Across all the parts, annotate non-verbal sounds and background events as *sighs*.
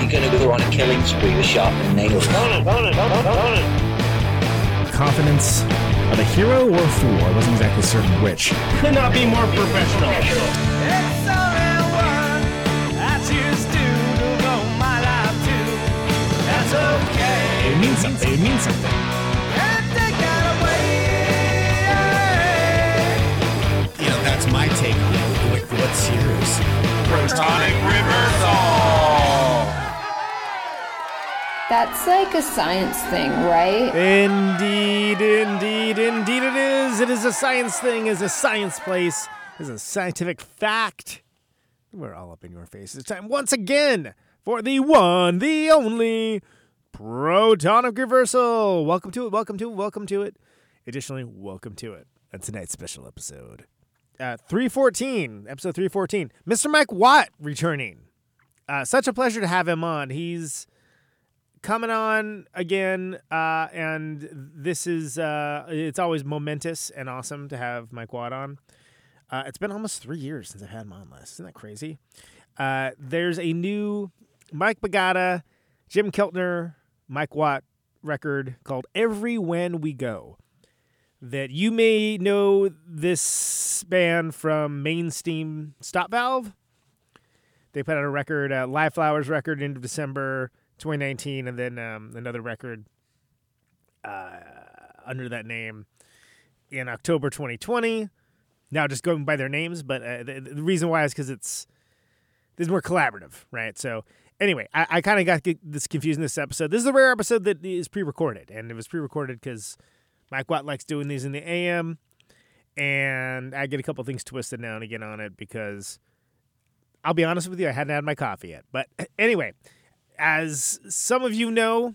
you're going to go on a killing spree with sharpened nails. Confidence of a hero or a fool. I wasn't exactly certain which. Could not be more professional. It means something. It means something. You know, that's my take on it. What's yours? Protonic reversal. That's like a science thing, right? Indeed, indeed, indeed it is. It is a science thing, is a science place, is a scientific fact. We're all up in your face. It's time once again for the one, the only protonic reversal. Welcome to it, welcome to it, welcome to it. Additionally, welcome to it. And tonight's special episode. Uh, 314, episode 314. Mr. Mike Watt returning. Uh, such a pleasure to have him on. He's coming on again uh, and this is uh, it's always momentous and awesome to have mike watt on. Uh, it's been almost three years since i've had him on last. Isn't that crazy? Uh, there's a new mike Baggetta jim keltner mike watt record called every when we go that you may know this band from main steam stop valve. They put out a record uh, live flowers record into december 2019, and then um, another record uh, under that name in October 2020. Now, just going by their names, but uh, the, the reason why is because it's this is more collaborative, right? So, anyway, I, I kind of got this confused in this episode. This is a rare episode that is pre-recorded, and it was pre-recorded because Mike Watt likes doing these in the AM, and I get a couple things twisted now and again on it because I'll be honest with you, I hadn't had my coffee yet. But anyway as some of you know,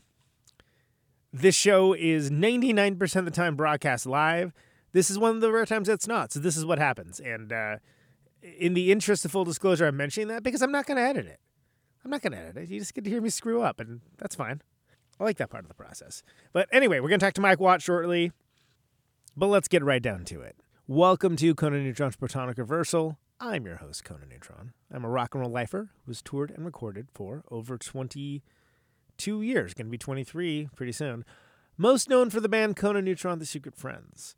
this show is 99% of the time broadcast live. This is one of the rare times that's not. So this is what happens. And uh, in the interest of full disclosure, I'm mentioning that because I'm not going to edit it. I'm not going to edit it. You just get to hear me screw up, and that's fine. I like that part of the process. But anyway, we're going to talk to Mike Watt shortly. But let's get right down to it. Welcome to Conan Neutron's Protonic Reversal. I'm your host, Conan Neutron. I'm a rock and roll lifer who's toured and recorded for over 22 years, going to be 23 pretty soon. Most known for the band Conan Neutron, The Secret Friends.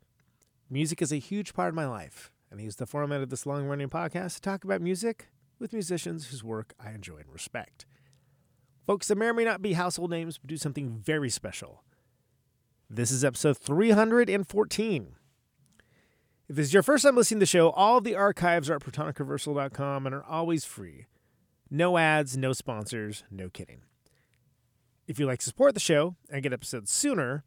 Music is a huge part of my life, and I use the format of this long running podcast to talk about music with musicians whose work I enjoy and respect. Folks that may or may not be household names, but do something very special. This is episode 314. If this is your first time listening to the show, all of the archives are at protonicreversal.com and are always free. No ads, no sponsors, no kidding. If you'd like to support the show and get episodes sooner,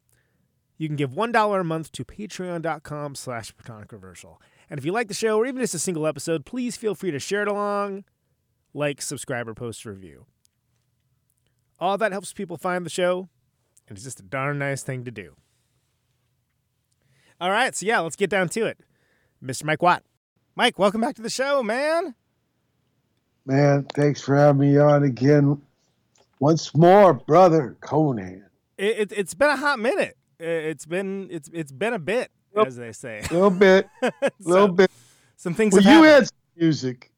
you can give $1 a month to patreon.com slash protonicreversal. And if you like the show or even just a single episode, please feel free to share it along, like, subscribe, or post a review. All that helps people find the show, and it's just a darn nice thing to do. All right, so yeah, let's get down to it. Mr. Mike Watt. Mike, welcome back to the show, man. Man, thanks for having me on again. Once more, brother Conan. It, it, has been a hot minute. It's been it's it's been a bit, Yep. as they say. A little bit, *laughs* a little So, bit. Some things Well, you had some music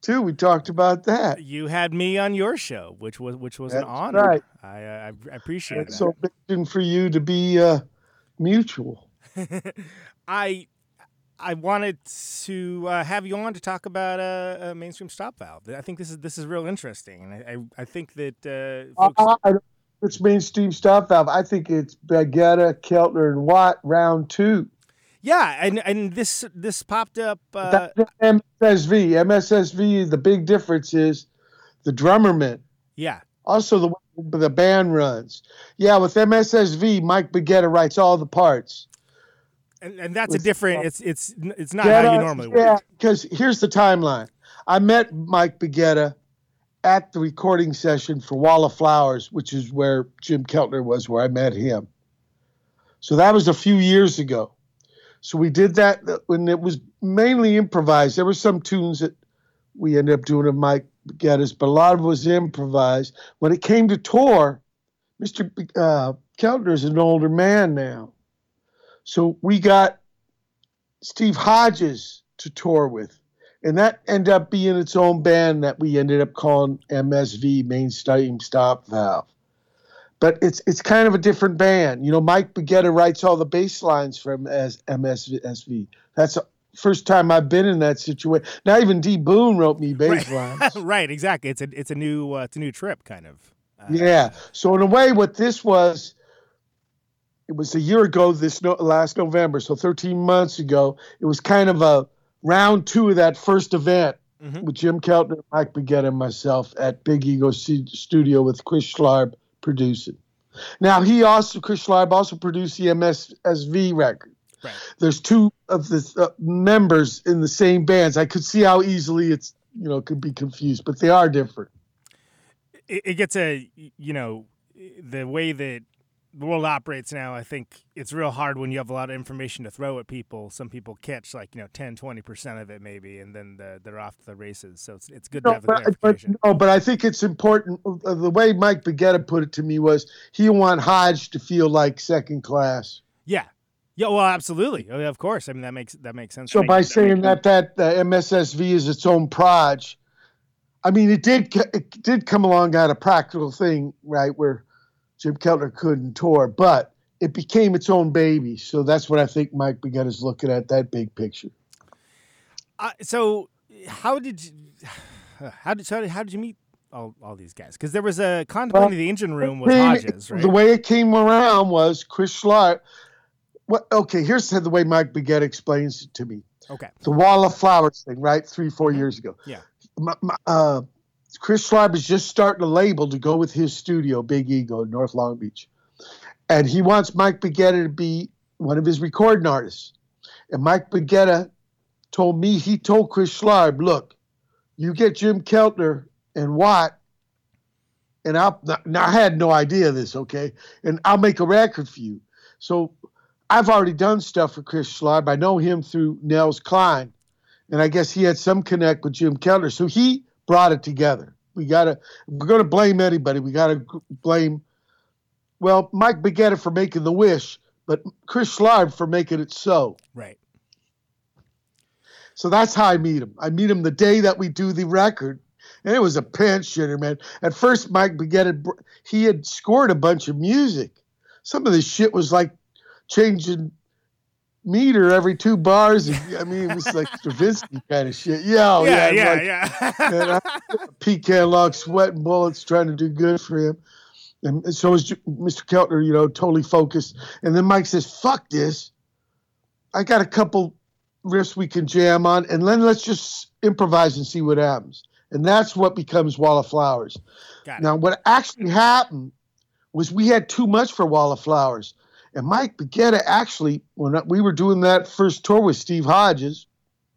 too. We talked about that. You had me on your show, which was which was an honor. right. I, I I appreciate It's that. so big for you to be uh, mutual. *laughs* I I wanted to uh, have you on to talk about a, uh, main steam stop valve. I think this is this is real interesting, and I I, I think that uh, folks, Uh, I don't- it's main steam stop valve. I think it's Baggetta, Keltner, and Watt round two. yeah, and and this this popped up. Uh, MSSV. MSSV. The big difference is the drummer man. yeah, Also, the the band runs. Yeah, with MSSV, Mike Baggetta writes all the parts. And, and that's a different. It's it's it's not how you Baggetta- normally Yeah, work. because here's the timeline. I met Mike Baggetta at the recording session for Wall of Flowers, which is where Jim Keltner was, where I met him. So that was a few years ago. So we did that when it was mainly improvised. There were some tunes that we ended up doing of Mike Geddes, but a lot of it was improvised. When it came to tour, Mr. Uh, Keltner is an older man now. So we got Steve Hodges to tour with. And that ended up being its own band that we ended up calling MSV, Main Steam Stop Valve. But it's it's kind of a different band. You know, Mike Baggetta writes all the bass lines from as MSV. That's the first time I've been in that situation. Not even D Boon wrote me bass right. lines. *laughs* right, exactly. It's a it's a new uh, it's a new trip kind of. Uh, yeah. So in a way, what this was, it was a year ago. This no, last November, so 13 months ago. It was kind of a round two of that first event mm-hmm. with Jim Keltner, Mike Baggetta, and myself at Big Ego C- Studio with Chris Schlarb producing. Now he also Chris Schlarb also produced the MSSV record. Right. There's two of the uh, members in the same bands. I could see how easily it's you know could be confused, but they are different. It, it gets a you know the way that the world operates now, I think it's real hard when you have a lot of information to throw at people. Some people catch like, you know, 10, 20% of it maybe, and then the, they're off to the races. So it's, it's good no, to have the clarification. But, no, but I think it's important. Uh, the way Mike Baggetta put it to me was he want Hodge to feel like second class. Yeah. Yeah, well, absolutely. Oh, of course. I mean, that makes that makes sense. So by saying that that uh, MSSV is its own proj, I mean, it did it did come along at a practical thing, right? Where Jim Keltner couldn't tour, but it became its own baby. So that's what I think Mike Baggetta is looking at that big picture. Uh, so how did you, *sighs* how did so how did you meet all, all these guys? Because there was a contemplating well, the engine room with Hodges, right? The way it came around was Chris Schlarb. What? Okay, here's the way Mike Baggetta explains it to me. Okay. The Wall of Flowers thing, right? Three, four years ago. Yeah. My, my, uh, Chris Schlarb is just starting a label to go with his studio, Big Ego, in North Long Beach. And he wants Mike Baggetta to be one of his recording artists. And Mike Baggetta told me, he told Chris Schlarb, look, you get Jim Keltner and Watt, and I'll, now I had no idea this, okay? And I'll make a record for you. So I've already done stuff for Chris Schlarb. I know him through Nels Cline, And I guess he had some connect with Jim Keltner. So he brought it together. We got to, we're going to blame anybody. We got to blame, well, Mike Baggetta for making the wish, but Chris Schlarb for making it so. Right. So that's how I meet him. I meet him the day that we do the record. And it was a pinch shitter, man. At first, Mike Baggetta, he had scored a bunch of music. Some of this shit was like changing meter every two bars. I mean, it was like Stravinsky kind of shit. Yeah, oh, yeah, yeah, like, yeah. pecan *laughs* log sweating bullets trying to do good for him. And so was Mr. Keltner, you know, totally focused. And then Mike says, fuck this. I got a couple riffs we can jam on, and then let's just improvise and see what happens. And that's what becomes Wall of Flowers. Now, what actually happened was we had too much for Wall of Flowers. And Mike Baggetta actually, when we were doing that first tour with Steve Hodges,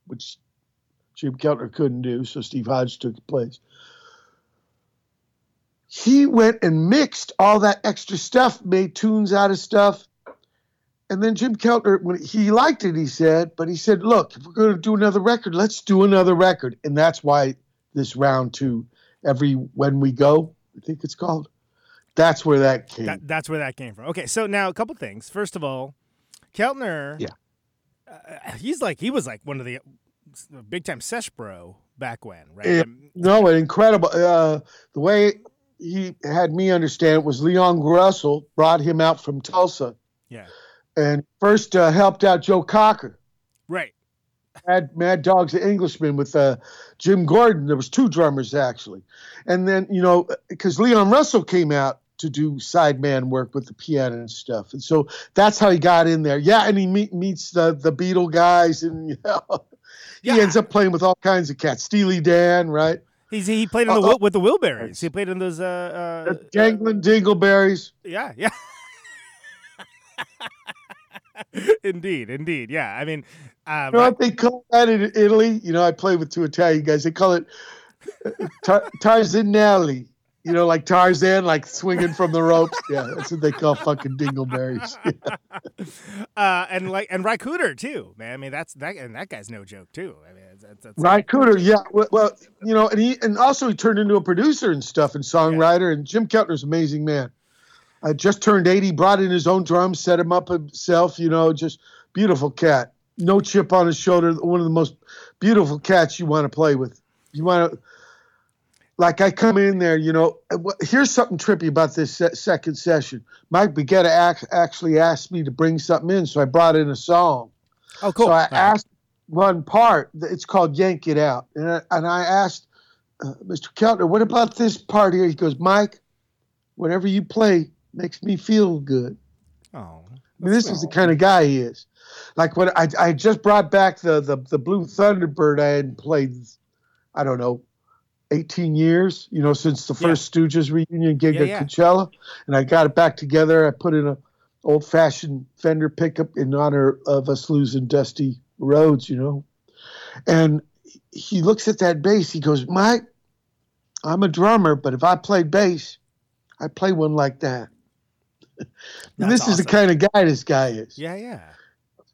which Jim Keltner couldn't do, so Steve Hodges took the place. He went and mixed all that extra stuff, made tunes out of stuff. And then Jim Keltner, when he liked it, he said, but he said, look, if we're going to do another record, let's do another record. And that's why this round two, every when we go, I think it's called, that's where that came. That, that's where that came from. Okay, so now a couple things. First of all, Keltner. Yeah. Uh, he's like he was like one of the big time sesh bro back when, right? Yeah, no, incredible. Uh, the way he had me understand it was Leon Russell brought him out from Tulsa. Yeah. And first uh, helped out Joe Cocker. Right. Mad, Mad Dog's the Englishman with uh, Jim Gordon. There was two drummers actually, and then you know because Leon Russell came out to do sideman work with the piano and stuff, and so that's how he got in there. Yeah, and he meet, meets the the Beatle guys, and you know, *laughs* yeah. he ends up playing with all kinds of cats. Steely Dan, right? He's he played in the uh, with the Wilburys. He played in those uh, uh Jangling Dingleberries. Yeah, yeah. *laughs* *laughs* indeed, indeed. Yeah. I mean, um, you know what they call that in Italy? You know, I play with two Italian guys. They call it Tar- Tarzan Alley. You know, like Tarzan, like swinging from the ropes. Yeah, that's what they call fucking dingleberries. *laughs* *laughs* uh, and like and Ry Cooder too, man. I mean, that's that and that guy's no joke too. I mean, that's, that's Right, Cooder. Yeah. Well, well, you know, and he and also he turned into a producer and stuff and songwriter. And Jim Keltner's an amazing man. I just turned eighty, brought in his own drums, set him up himself. You know, just beautiful cat. No chip on his shoulder. One of the most beautiful cats you want to play with. You want to. Like I come in there, you know. Here's something trippy about this se- second session. Mike Baggetta ac- actually asked me to bring something in, so I brought in a song. Oh, cool. So I All right. asked one part. It's called "Yank It Out," and I, and I asked uh, Mr. Keltner, "What about this part here?" He goes, "Mike, whatever you play makes me feel good." Oh, I mean, this is the kind of guy he is. Like when I I just brought back the the the Blue Thunderbird I hadn't played, I don't know, eighteen years. You know, since the first Stooges reunion gig Yeah, at yeah. Coachella, and I got it back together. I put in a old fashioned Fender pickup in honor of us losing Dusty Rhodes. You know, and he looks at that bass. He goes, Mike, I'm a drummer, but if I played bass, I play one like that. *laughs* This is the kind of guy this guy is. yeah, yeah.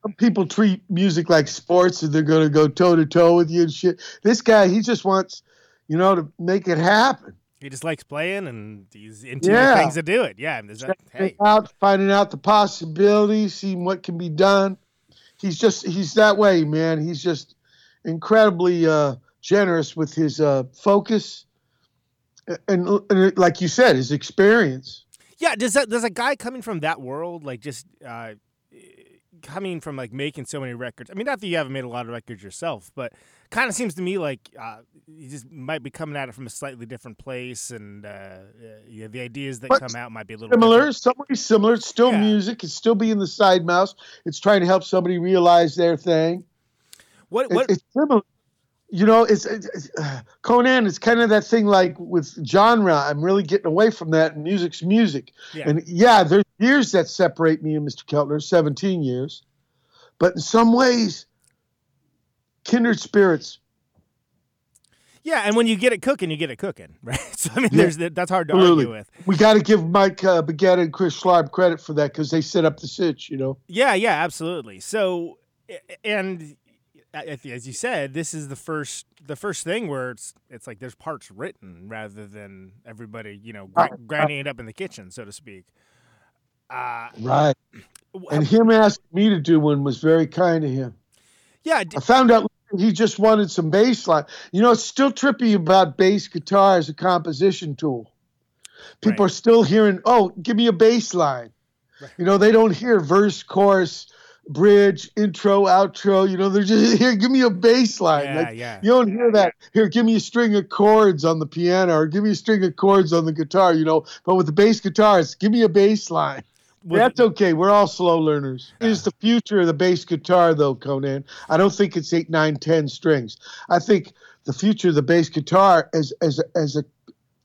Some people treat music like sports and they're going to go toe to toe with you and shit. This guy, he just wants, you know, to make it happen. He just likes playing, and he's into Yeah. things to do it. Yeah, and there's that, hey, Out, finding out the possibilities, seeing what can be done. He's just, he's that way, man. He's just incredibly uh, generous with his uh, focus. And, and like you said, his experience. Yeah. Does that does a guy coming from that world like just uh, coming from like making so many records? I mean, not that you haven't made a lot of records yourself, but kind of seems to me like uh, you just might be coming at it from a slightly different place, and uh, uh, the ideas that But come out might be a little similar, somebody similar. It's still Yeah. music. It's still being the side mouse. It's trying to help somebody realize their thing. What It- what? it's similar. You know, it's, it's, uh, *sighs* Conan. It's kind of that thing like with genre. I'm really getting away from that. And music's music. Yeah. And yeah, there's years that separate me and Mr. Keltner, 17 years. But in some ways, kindred spirits. yeah, and when you get it cooking, you get it cooking, *laughs* right? So I mean, Yeah. there's that, that's hard to Absolutely. argue with. We got to give Mike uh, Baggetta and Chris Schlarb credit for that because they set up the sitch. You know. Yeah, yeah, absolutely. So, and as you said, this is the first the first thing where it's it's like there's parts written rather than everybody you know gr- grinding it up in the kitchen, so to speak. Uh, Right. And him asking me to do one was very kind of him. yeah, d- I found out he just wanted some bass line. You know, it's still trippy about bass guitar as a composition tool. People Right. are still hearing, oh, give me a bass line. You know, they don't hear verse, chorus, bridge, intro, outro. You know, they're just *laughs* here, give me a bass line. Yeah, like, yeah. You don't hear that. Here, give me a string of chords on the piano or give me a string of chords on the guitar, you know. But with the bass guitar, it's give me a bass line. That's okay. We're all slow learners. It is the future of the bass guitar, though, Conan. I don't think it's eight, nine, ten strings. I think the future of the bass guitar as as a, as a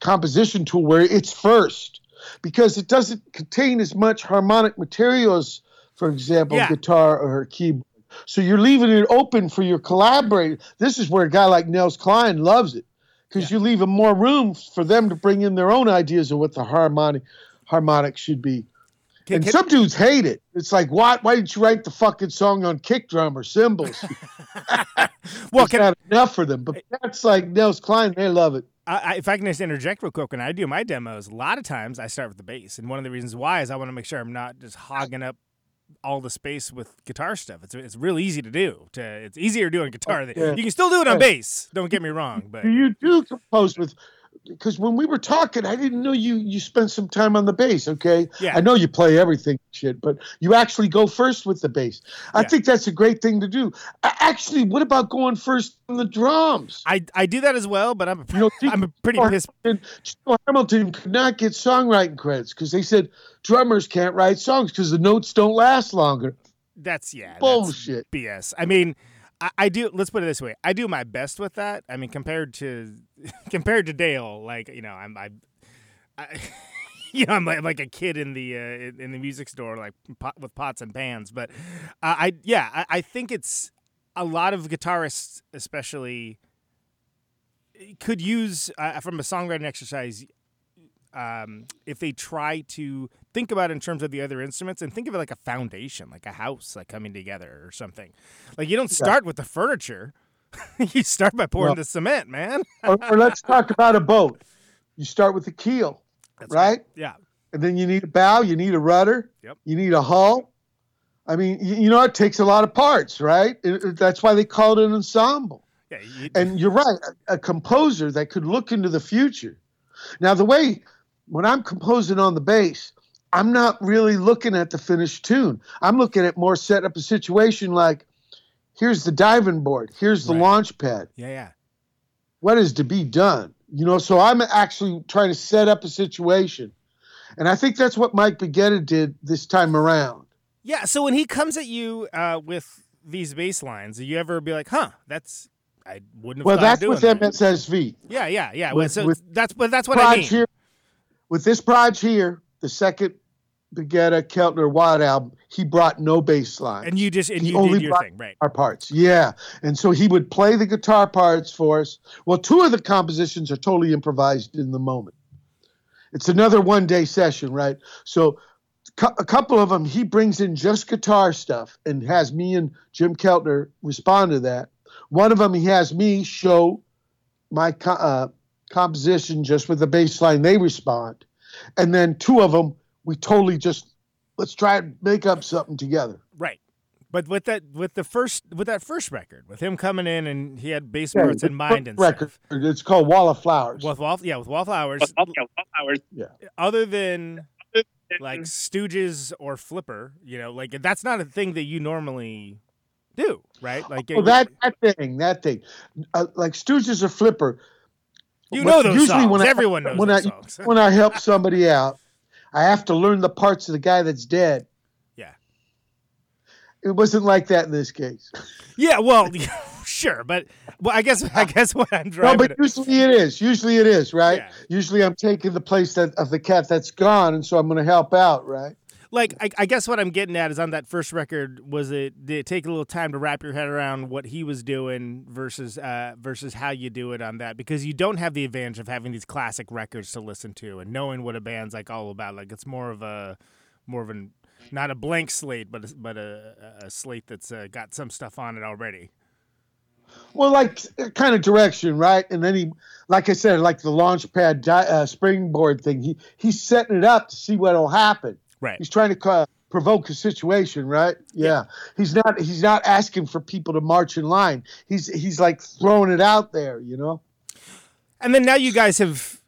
composition tool where it's first, because it doesn't contain as much harmonic material as, for example, Yeah. guitar or keyboard. So you're leaving it open for your collaborator. This is where a guy like Nels Cline loves it, because you leave 'em more room for them to bring in their own ideas of what the harmonic harmonic should be. Can- And can- some dudes hate it. It's like, what? Why didn't you write the fucking song on kick drum or cymbals? *laughs* *laughs* well, it's can, not enough for them. But that's like Nels Cline. They love it. I, I, if I can just interject real quick, when I do my demos, a lot of times I start with the bass, and one of the reasons why is I want to make sure I'm not just hogging up all the space with guitar stuff. It's it's real easy to do. To it's easier to do on guitar. Oh, than Yeah. You can still do it on bass. Don't get me wrong, but you do compose with? Because when we were talking, I didn't know you you spent some time on the bass. Okay, Yeah. I know you play everything, shit, but you actually go first with the bass. I Yeah. think that's a great thing to do. Actually, what about going first on the drums? I I do that as well. But I'm You know, *laughs* I'm a pretty pissed. Hamilton, Joe Hamilton could not get songwriting credits because they said drummers can't write songs because the notes don't last longer. That's yeah, that's Bullshit. BS. I mean, I, I do. Let's put it this way: I do my best with that. I mean, compared to *laughs* compared to Dale, like you know, I'm I, I *laughs* you know, I'm like, like a kid in the uh, in, the music store, like pot, with pots and pans. But uh, I yeah, I, I think it's a lot of guitarists, especially. could use uh, from a songwriting exercise. Um, if they try to think about it in terms of the other instruments and think of it like a foundation, like a house, like coming together or something. Like you don't start with the furniture; *laughs* you start by pouring Well- the cement, man. *laughs* or, or let's talk about a boat. You start with the keel, That's right? Yeah. And then you need a bow, you need a rudder, Yep. you need a hull. I mean, you, you know, it takes a lot of parts, right? It- it- that's why they call it an ensemble. Yeah. You, And you're right, a, a composer that could look into the future. Now, the way when I'm composing on the bass, I'm not really looking at the finished tune. I'm looking at more set up a situation like here's the diving board, here's the Right. launch pad yeah. Yeah. what is to be done you know so i'm actually trying to set up a situation and i think that's what mike Baggetta did this time around Yeah. So when he comes at you uh, with these bass lines, do you ever be like, "Huh, that's I wouldn't have." well that's doing with that." mssv Yeah. Yeah. Yeah. With- so with that's but that's what I mean. Here with this project here the second Baggetta keltner watt album he brought no bass line And you just and He you only did your thing, right? guitar parts yeah. And so he would play the guitar parts for us. Well two of the compositions are totally improvised in the moment. It's another one day session right? So a couple of them he brings in just guitar stuff and has me and jim keltner respond to that. One of them he has me show my uh, composition just with the bass line they respond and then two of them we totally just let's try and make up something together Right. But with that, with the first, with that first record, with him coming in and he had bass Yeah, parts in mind and record. stuff. It's called Wall of Flowers. With Wall, yeah, with Wallflowers. hours. Other than like Stooges or Flipper, you know, like that's not a thing that you normally do, right? Like Oh, that that thing, that thing, uh, like Stooges or Flipper. You know those usually songs. when I- Everyone knows when those I songs. when I help somebody out, I have to learn the parts of the guy that's dead. Yeah. It wasn't like that in this case. yeah, well, *laughs* sure, but well, I guess I guess what I'm driving. No, but usually it is. Usually it is, right? Yeah. Usually I'm taking the place that of the cat that's gone, and so I'm going to help out, right? Like I, I guess what I'm getting at is on that first record was it did it take a little time to wrap your head around what he was doing versus uh, versus how you do it on that because you don't have the advantage of having these classic records to listen to and knowing what a band's like all about like it's more of a more of an not a blank slate but a, but a, a slate that's uh, got some stuff on it already Well, like kind of direction, right? And then he, like I said, like the launch pad di- uh, springboard thing. He he's setting it up to see what'll happen. Right He's trying to uh, provoke a situation, right? Yeah. He's not he's not asking for people to march in line. He's he's like throwing it out there, you know. And then now you guys have,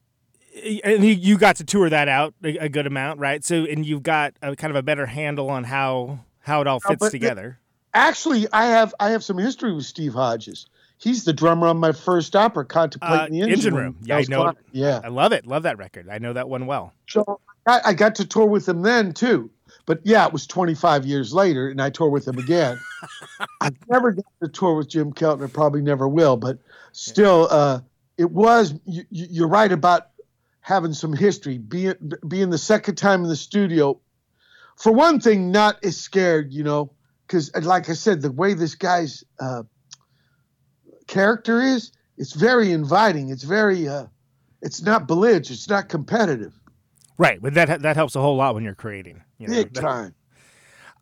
and you, got to tour that out a, good amount, right? So, and you've got a kind of a better handle on how how it all No, fits the- together. Actually, I have I have some history with Steve Hodges. He's the drummer on my first opera, Contemplating Uh, the Engine Engine, Room. Yeah, I know-. Yeah. I love it. Love that record. I know that one well. So I, I got to tour with him then too. But yeah, it was 25 years later, and I toured with him again. *laughs* I never got to tour with Jim Keltner, probably never will, but still, uh, it was. You- you're right about having some history, being being the second time in the studio. For one thing, not as scared, you know, because like I said, the way this guy's uh, character is, it's very inviting. It's very, uh, it's not belligerent. It's not competitive. Right, but that that helps a whole lot when you're creating. You know? Big That- time.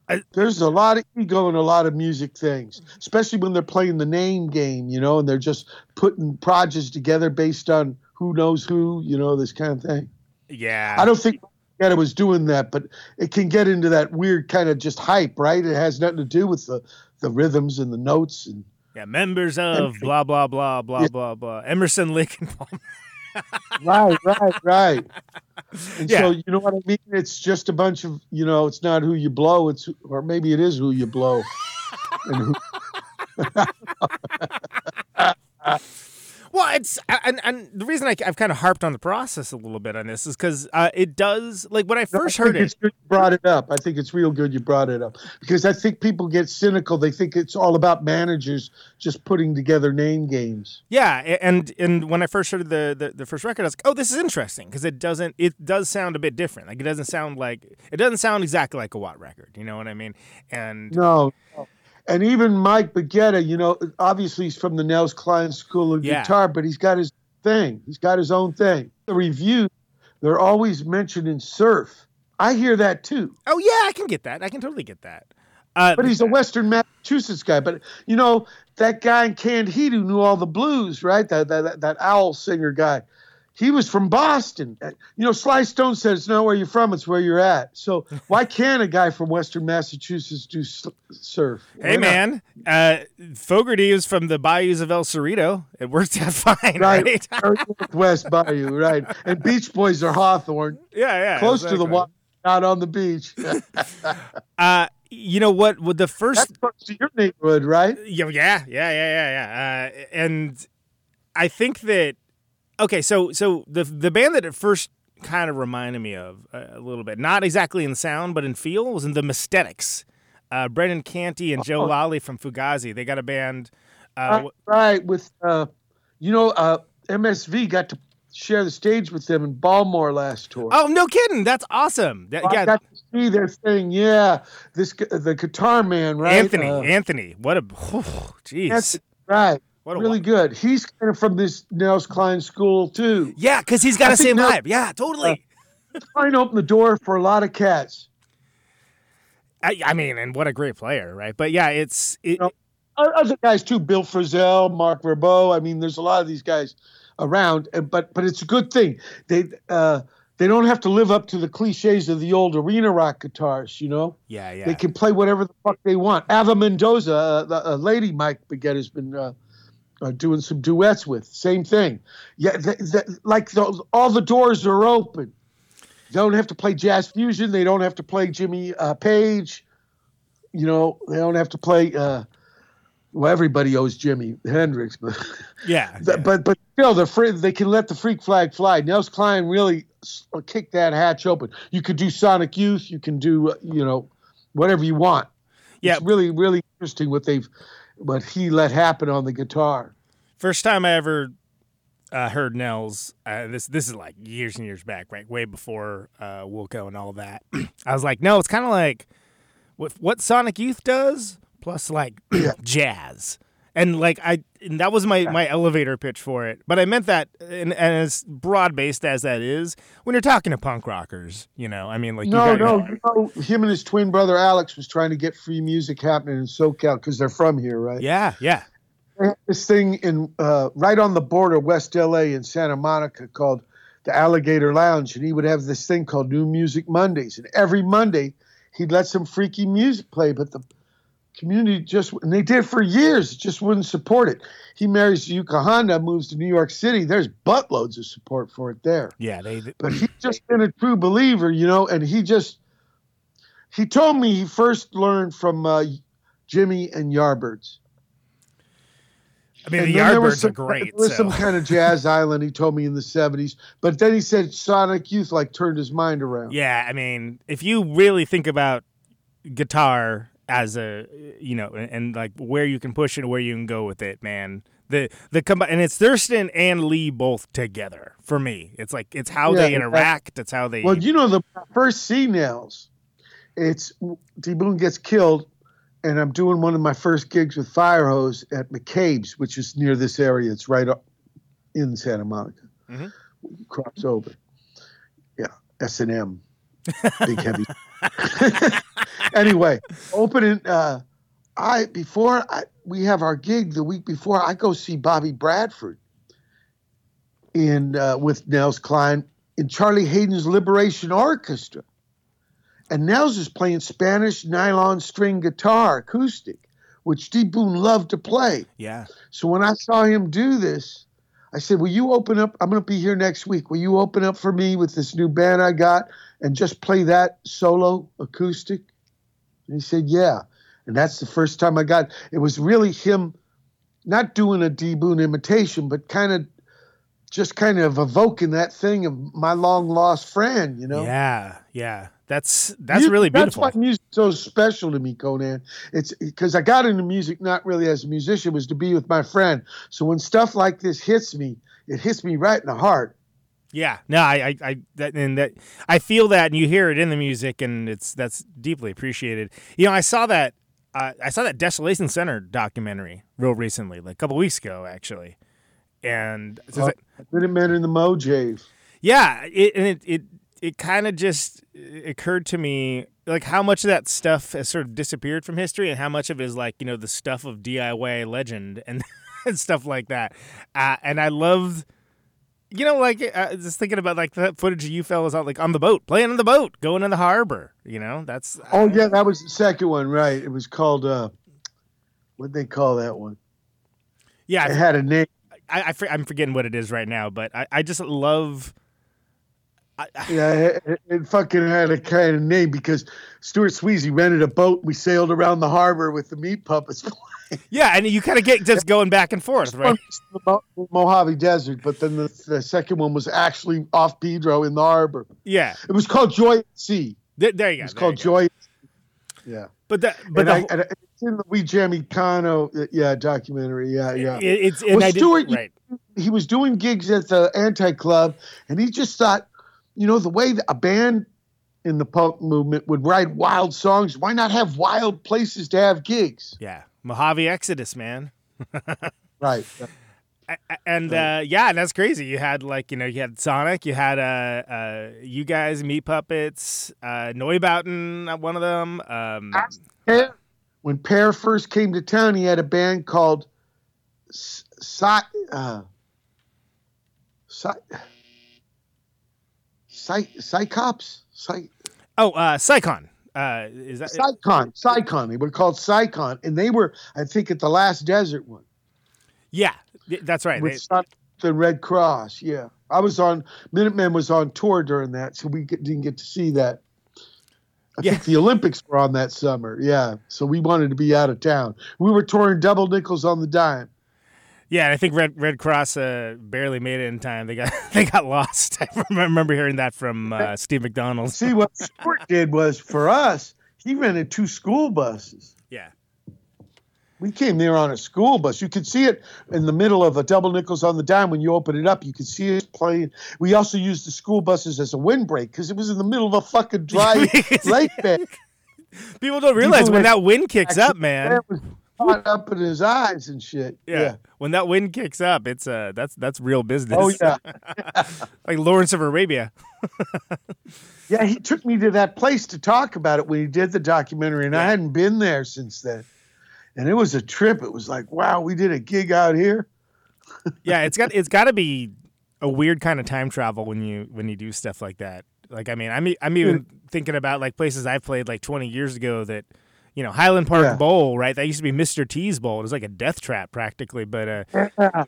I- There's a lot of ego in a lot of music things, especially when they're playing the name game, you know, and they're just putting projects together based on who knows who, you know, this kind of thing. Yeah, I don't think Guetta was doing that, but it can get into that weird kind of just hype, right? It has nothing to do with the, the rhythms and the notes and yeah. Members of blah blah blah blah Yeah. blah blah. Emerson, Lake, *laughs* and Palmer. Right, right, right. *laughs* And Yeah. so you know what I mean? It's just a bunch of you know, it's not who you blow, it's or maybe it is who you blow. *laughs* who, *laughs* Well, it's and and the reason I, I've kind of harped on the process a little bit on this is because uh, it does like when I first I heard it. You brought it up. I think it's real good you brought it up because I think people get cynical. They think it's all about managers just putting together name games. Yeah, and and when I first heard the the, the first record, I was like, oh, this is interesting because it doesn't it does sound a bit different. Like it doesn't sound like it doesn't sound exactly like a Watt record. You know what I mean? And No. no. And even Mike Baggetta, you know, obviously he's from the Nels Cline School of Yeah. Guitar, but he's got his thing. He's got his own thing. The review, they're always mentioned in surf. I hear that too. Oh yeah, I can get that. I can totally get that. Uh, But he's a Western Massachusetts guy. But you know that guy in Canned Heat who knew all the blues, right? That that, that owl singer guy. He was from Boston. You know, Sly Stone said it's not where you're from, it's where you're at. So why can't a guy from Western Massachusetts do surf? Hey Why man, uh, Fogerty is from the bayous of El Cerrito. It works out *laughs* fine, Right, right? Northwest Bayou, right? And Beach Boys are Hawthorne, *laughs* yeah, yeah. close to the exactly. water, not on the beach. *laughs* Uh, you know what? With the first, That's close to your neighborhood, right? yeah, yeah, yeah, yeah, yeah, yeah. Uh, and I think that okay, so so the the band that it first kind of reminded me of uh, a little bit, not exactly in sound but in feel, was in the Messthetics. Uh, Brendan Canty and Joe Oh. Lally from Fugazi. They got a band. Uh, right with uh, you know, uh, MSV got to share the stage with them in Baltimore last tour. oh no, kidding! That's awesome. That, I yeah, got to see their thing. Yeah, this the guitar man, right? Anthony. Uh, Anthony. What a jeez. Anthony, right. A really wa- good. He's kind of from this Nels Cline school too. Yeah, because he's got I the same Nels- vibe. Yeah, totally. Cline opened the door for a lot of cats. I, I mean, and what a great player, right? But yeah, it's it, know, Other guys too, Bill Frisell, Marc Ribot. I mean, there's a lot of these guys around, but but it's a good thing. They uh, they don't have to live up to the cliches of the old arena rock guitars. You know, yeah, yeah. they can play whatever the fuck they want. Ava Mendoza, uh, the uh, lady Mike Baggetta has been. Uh, uh, doing some duets with same thing. Yeah th- th- like those, all the doors are open. They don't have to play jazz fusion. They don't have to play jimmy uh, page. You know they don't have to play uh, well everybody owes Jimi Hendrix *laughs* *laughs* but yeah, but but, but still the free, they can let the freak flag fly. Nels Cline really uh, kicked that hatch open. You could do sonic youth. You can do uh, you know whatever you want. Yeah. it's really really interesting what they've what he let happen on the guitar First time I ever uh, heard Nels. Uh, this this is like years and years back, right? Way before uh, Wilco and all that. *clears throat* I was like, no, it's kind of like what what Sonic Youth does, plus like *clears throat* jazz. And like I, and that was my my elevator pitch for it. But I meant that, and, and as broad based as that is, when you're talking to punk rockers, you know, I mean, like you no, got no, your- you know, him and his twin brother Alex was trying to get free music happening in SoCal because they're from here, right? yeah, yeah, This thing in uh, right on the border, West LA in Santa Monica, called the Alligator Lounge, and he would have this thing called New Music Mondays, and every Monday he'd let some freaky music play, but the community just and they did for years just wouldn't support it. He marries Yuka Honda, moves to New York City. There's buttloads of support for it there yeah. They, but he's just been a true believer, you know, and he just he told me he first learned from uh, Jimmy and Yardbirds. I mean, And the Yardbirds was are great. There was so. some kind of jazz island he told me in the '70s, but then he said Sonic Youth like turned his mind around. Yeah, I mean, if you really think about guitar as a, you know, and, and like where you can push it, where you can go with it, man. The the combi- and it's Thurston and Lee both together for me. It's like it's how Yeah, they interact. It's how they. Well, you know the first C nails, it's D Boon gets killed, and I'm doing one of my first gigs with Firehose at McCabe's, which is near this area. It's right up in Santa Monica. Mhm. Cross over. Yeah, S and M, big heavy. *laughs* *laughs* anyway, opening. Uh, I before I, we have our gig the week before, I go see Bobby Bradford in uh, with Nels Cline in Charlie Haden's Liberation Orchestra. And Nels is playing Spanish nylon string guitar acoustic, which Steve Boone loved to play. yeah, So when I saw him do this, I said, Will you open up? I'm going to be here next week. Will you open up for me with this new band I got and just play that solo acoustic? And he said, Yeah. And that's the first time I got it was really him not doing a D Boon imitation, but kind of just kind of evoking that thing of my long lost friend, you know? yeah, yeah. That's that's really beautiful. That's why music's so special to me, Conan. It's because I got into music not really as a musician, was to be with my friend. So when stuff like this hits me, it hits me right in the heart. Yeah, no, I, I, I, that, and that, I feel that, and you hear it in the music, and it's that's deeply appreciated. You know, I saw that, uh, I saw that Desolation Center documentary real recently, like a couple weeks ago, actually, and Oh, Minutemen and the Mojave. yeah, it, and it it it kind of just occurred to me like how much of that stuff has sort of disappeared from history, and how much of it is like you know the stuff of DIY legend and *laughs* and stuff like that. Uh, and I loved, you know, like uh, just thinking about like the footage of you fellas on like on the boat, playing on the boat, going in the harbor. You know, that's Oh yeah, that was the second one, right? It was called uh, what they call that one? yeah. It had a name. I, I, I'm forgetting what it is right now, but I, I just love. I, I- Yeah, it, it fucking had a kind of name because Stuart Swezey rented a boat. We sailed around the harbor with the meat puppets. *laughs* yeah, and you kind of get just going back and forth, right? the Mo- Mojave Desert, but then the, the second one was actually off Pedro in the harbor. Yeah, It was called Joy at Sea. there, there you go. It was called. Joy. Yeah, But that, but the, I, whole- it's in the Wee Jamie Kano, yeah, documentary. Yeah, yeah. it- it's Well, you- right. he was doing gigs at the Anti Club, and he just thought, you know, the way that a band in the punk movement would write wild songs, why not have wild places to have gigs? Yeah, Mojave Exodus, man. Right. *laughs* A- a- And uh, yeah, that's crazy. You had like you know you had Sonic, you had uh, uh you guys, Meat Puppets, uh, Neubauten, uh, one of them. Um, Pear, when Pear first came to town, he had a band called S- Psy, uh, Psy, Psy, Psychops? Psy, oh, uh, Psi Com. Uh, is that Psi Com. Psychon. They were called Psi Com. And they were, I think, at the last desert one. yeah, that's right. with They- the Redd Kross. Yeah, I was on Minutemen was on tour during that, so we didn't get to see that. I Yeah. think the Olympics were on that summer. Yeah, so we wanted to be out of town. We were touring double nickels on the dime. Yeah, and I think Red Redd Kross uh, barely made it in time. They got *laughs* they got lost. *laughs* I remember hearing that from uh, Steve McDonald. See what *laughs* Stuart did was for us. He rented two school buses. Yeah, We came there on a school bus. You could see it in the middle of a double nickels on the dime. When you open it up, you could see it playing. We also used the school buses as a windbreak because it was in the middle of a fucking dry lake bed. people don't realize People when that wind kicks up, man. Caught up in his eyes and shit. Yeah. when that wind kicks up, it's uh that's that's real business. Oh yeah. *laughs* like Lawrence of Arabia. *laughs* Yeah, he took me to that place to talk about it when he did the documentary, and I hadn't been there since then. And it was a trip. It was like, wow, we did a gig out here. *laughs* yeah, it's got it's got to be a weird kind of time travel when you when you do stuff like that. Like I mean, I'm I'm even thinking about like places I played like 20 years ago that you know Highland Park Yeah. Bowl, right? That used to be Mr. T's Bowl. It was like a death trap practically, but uh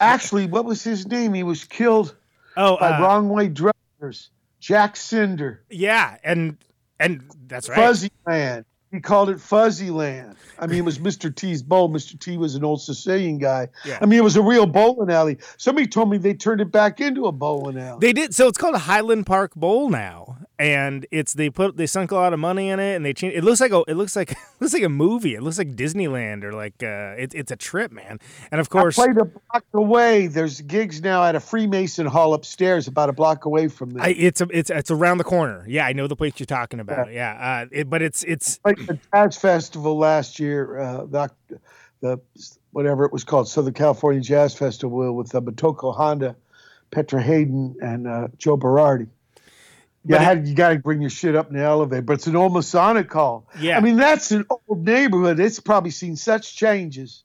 Actually, what was his name? He was killed oh by uh, wrong way drivers. Jack Cinder, yeah, and and that's right. Fuzzy Land. He called it Fuzzy Land. I mean, it was Mr. T's bowl. Mr. T was an old Sicilian guy. Yeah. I mean, it was a real bowling alley. Somebody told me they turned it back into a bowling alley. They did so. It's called a Highland Park Bowl now, and it's they put they sunk a lot of money in it, and they changed. It looks like a it looks like *laughs* it looks like a movie. It looks like Disneyland or like uh, it, it's a trip, man. And of course, I played a block away. There's gigs now at a Freemason Hall upstairs, about a block away from there. I, it's a, it's it's around the corner. Yeah, I know the place you're talking about. Yeah, uh, it, but it's it's played the jazz festival last year. Uh, the, the whatever it was called, Southern California Jazz Festival with uh, Motoko Honda, Petra Haden, and uh, Joe Berardi. Yeah, it- had, you got to bring your shit up in the elevator, but it's an old Masonic hall. Yeah. I mean that's an old neighborhood. It's probably seen such changes.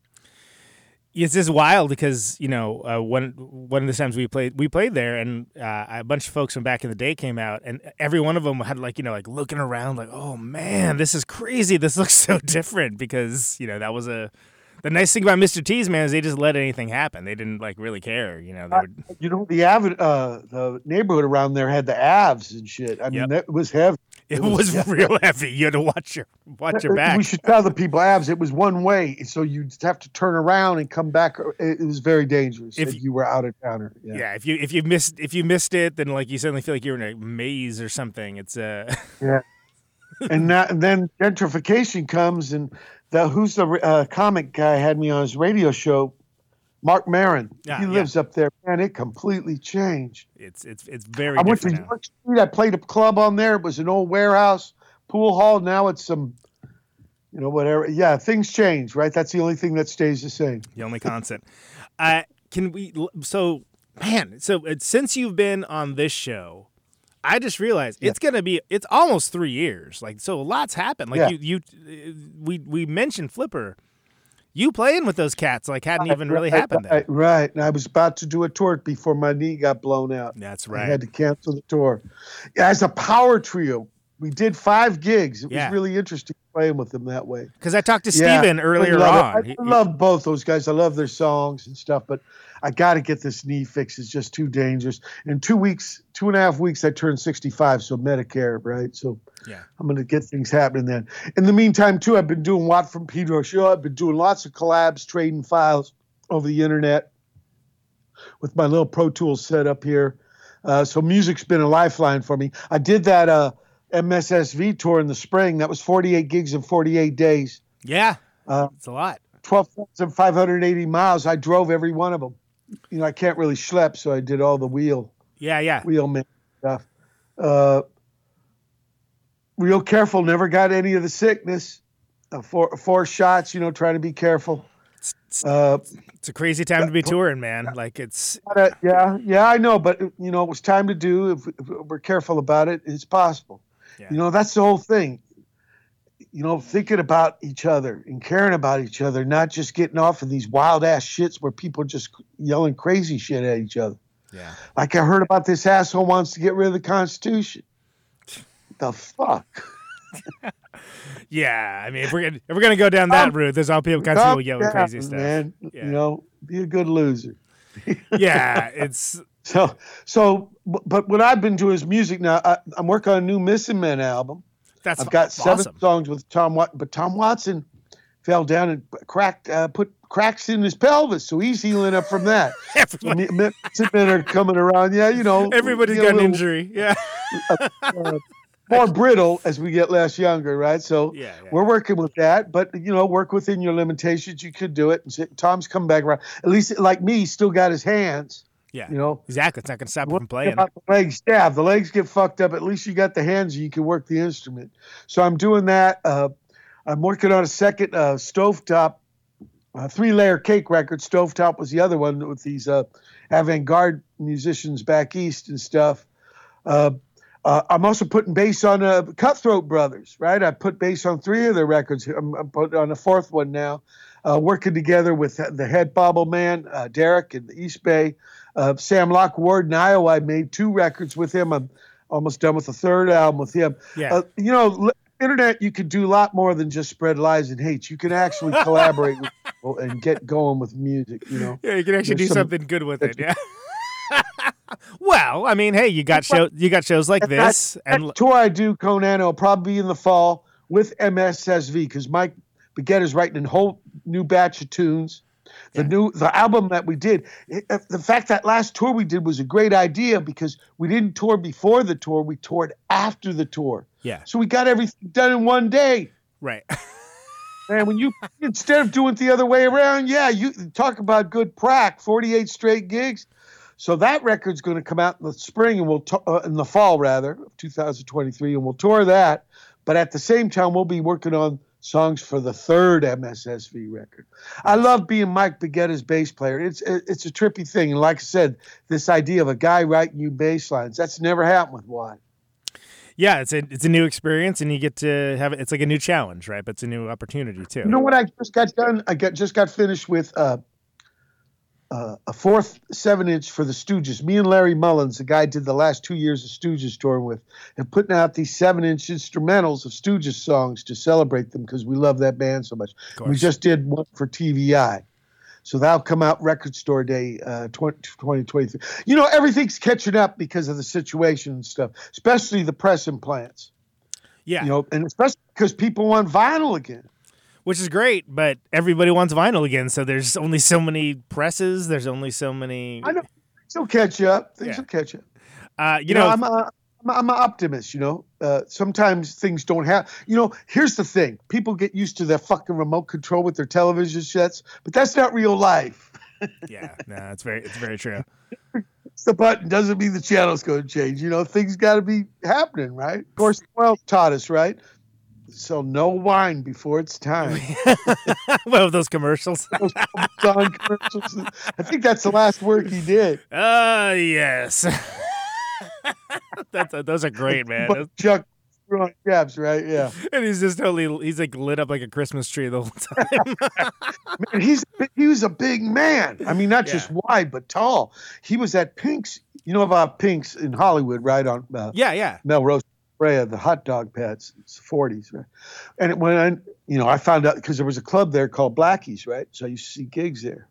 It's just wild because you know uh, one one of the times we played we played there and uh, a bunch of folks from back in the day came out and every one of them had like you know like looking around like oh man this is crazy this *laughs* looks so different because you know that was a the nice thing about Mr. T's man is they just let anything happen they didn't like really care you know they would, You know the avid, uh, the neighborhood around there had the Avs and shit. I mean Yep. that was heavy. It was- was real heavy you had to watch your watch your back We should tell the people abs it was one way, so you'd have to turn around and come back. It, it was very dangerous If if you- were out of towner. yeah if you if you missed if you missed it then like you suddenly feel like you're in a maze or something it's uh *laughs* Yeah. and, that, and then gentrification comes, and the who's the uh, comic guy had me on his radio show, Marc Maron. Yeah, he yeah. lives up there, man. It completely changed. it's it's it's very I went to now. York Street. I played a club on there. It was an old warehouse pool hall. Now it's some, you know, whatever. Yeah, things change, right? That's the only thing that stays the same. the only constant. Uh, can we? So, man, so uh, since you've been on this show, I just realized it's gonna be it's almost three years. Like, so a lot's happened. Like Yeah. you, you, uh, we we mentioned Flipper. You playing with those cats like hadn't even really happened. Then. Right, right. And I was about to do a tour before my knee got blown out. That's right. I had to cancel the tour. As a power trio, we did five gigs. It Yeah. was really interesting playing with them that way. Because I talked to Yeah, Steven I earlier it. on. I, He- I love both those guys. I love their songs and stuff, but I got to get this knee fixed. It's just too dangerous. In two weeks, two and a half weeks, I turned 65, so Medicare, right? So Yeah. I'm going to get things happening then. In the meantime, too, I've been doing Watt from Pedro Show. I've been doing lots of collabs, trading files over the internet with my little Pro Tools set up here. Uh, so music's been a lifeline for me. I did that uh, MSSV tour in the spring. That was 48 gigs in 48 days. yeah, Uh, it's a lot. 12,580 miles. I drove every one of them. You know, I can't really schlep, so I did all the wheel Yeah, yeah. wheel man stuff. Uh, real careful. Never got any of the sickness. Uh, four four shots. You know, trying to be careful. Uh, It's a crazy time to be touring, man. Like it's yeah, yeah, I know, but you know, it was time to do. If, if we're careful about it, it's possible. Yeah. You know, that's the whole thing. You know, thinking about each other and caring about each other, not just getting off of these wild ass shits where people just yelling crazy shit at each other. yeah. Like I heard about this asshole wants to get rid of the Constitution. *laughs* The fuck? *laughs* Yeah, I mean, if we're gonna if we're gonna go down that um, route, there's all people kinds of people yelling down, crazy stuff. Man, Yeah. you know, be a good loser. *laughs* Yeah, it's So, so, but what I've been doing is music now. I, I'm working on a new Missing Men album. That's I've got seven songs with Tom Watson, but Tom Watson fell down and cracked, uh, put cracks in his pelvis, so he's healing up from that. *laughs* Everybody, Me- Men are coming around. Yeah, you know, Everybody's got an injury. Yeah, uh, more brittle as we get less younger, right? So Yeah, yeah. we're working with that, but you know, work within your limitations. You could do it. And Tom's come back around. At least, like me, still got his hands. Yeah. You know, exactly. It's not gonna stop you from playing. about the legs? Yeah, if the legs get fucked up, at least you got the hands. and You can work the instrument. So I'm doing that. Uh, I'm working on a second uh, stovetop, uh, three-layer cake record. Stovetop was the other one with these uh, avant-garde musicians back east and stuff. Uh, uh, I'm also putting bass on uh, Cutthroat Brothers, right? I put bass on three of their records. I'm, I'm putting on a fourth one now. Uh, working together with the head bobble man, uh, Derek in the East Bay, uh, Sam Lockward in Iowa. I made two records with him. I'm almost done with the third album with him. Yeah. Uh, you know, l- internet, you can do a lot more than just spread lies and hate. You can actually *laughs* collaborate with people and get going with music. You know. Yeah, you can actually do some- something good with it. Yeah. *laughs* well, I mean, hey, you got show you got shows like And that- this, and that tour I do, Conan, will probably be in the fall with MSSV because Mike Baggetta is writing a whole new batch of tunes. The new the album that we did, it, uh, the fact that last tour we did was a great idea because we didn't tour before the tour, we toured after the tour. yeah, So we got everything done in one day. right. *laughs* and when you instead of doing it the other way around, yeah, you talk about good prac, 48 straight gigs. So that record's going to come out in the spring and we'll to- uh, in the fall rather of 2023 and we'll tour that. But at the same time, we'll be working on songs for the third MSSV record. I love being Mike Baggetta's bass player. It's it's a trippy thing, and like I said, this idea of a guy writing you bass lines that's never happened with Watt. Yeah, it's a it's a new experience, and you get to have it. It's like a new challenge, right? But it's a new opportunity too. You know what I just got done? I got just got finished with uh, uh, a fourth seven inch for the Stooges. Me and Larry Mullins, the guy I did the last two years of Stooges touring with, and putting out these seven inch instrumentals of Stooges songs to celebrate them because we love that band so much. We just did one for TV Eye. So that'll come out record store day uh, 20, 2023. You know, everything's catching up because of the situation and stuff, especially the press implants. yeah, You know, and especially because people want vinyl again. Which is great. But everybody wants vinyl again, so there's only so many presses. There's only so many. I know things will catch up. Things Yeah. will catch up. Uh, you, You, know, know, I'm a, I'm, a, I'm an optimist. You know, uh, sometimes things don't have. You know, here's the thing: people get used to their fucking remote control with their television sets, but that's not real life. *laughs* yeah, no, it's very it's very true. It's *laughs* the button doesn't mean the channel's going to change. You know, things got to be happening, right? Of course, Welles taught us, right? Sell no wine before it's time. *laughs* One of those commercials. *laughs* Those commercials. I think that's the last work he did. Ah, *laughs* yes. That's those are great, man. But Chuck caps, right? Yeah. And he's just totally he's like lit up like a Christmas tree the whole time. Man, he's he was a big man. I mean, not just wide but tall. He was at Pink's. You know about Pink's in Hollywood, right on uh, yeah, yeah. Melrose, Brea, the hot dog pets. It's the forties, right? And when I, you know, I found out because there was a club there called Blackies, right? So I used to see gigs there.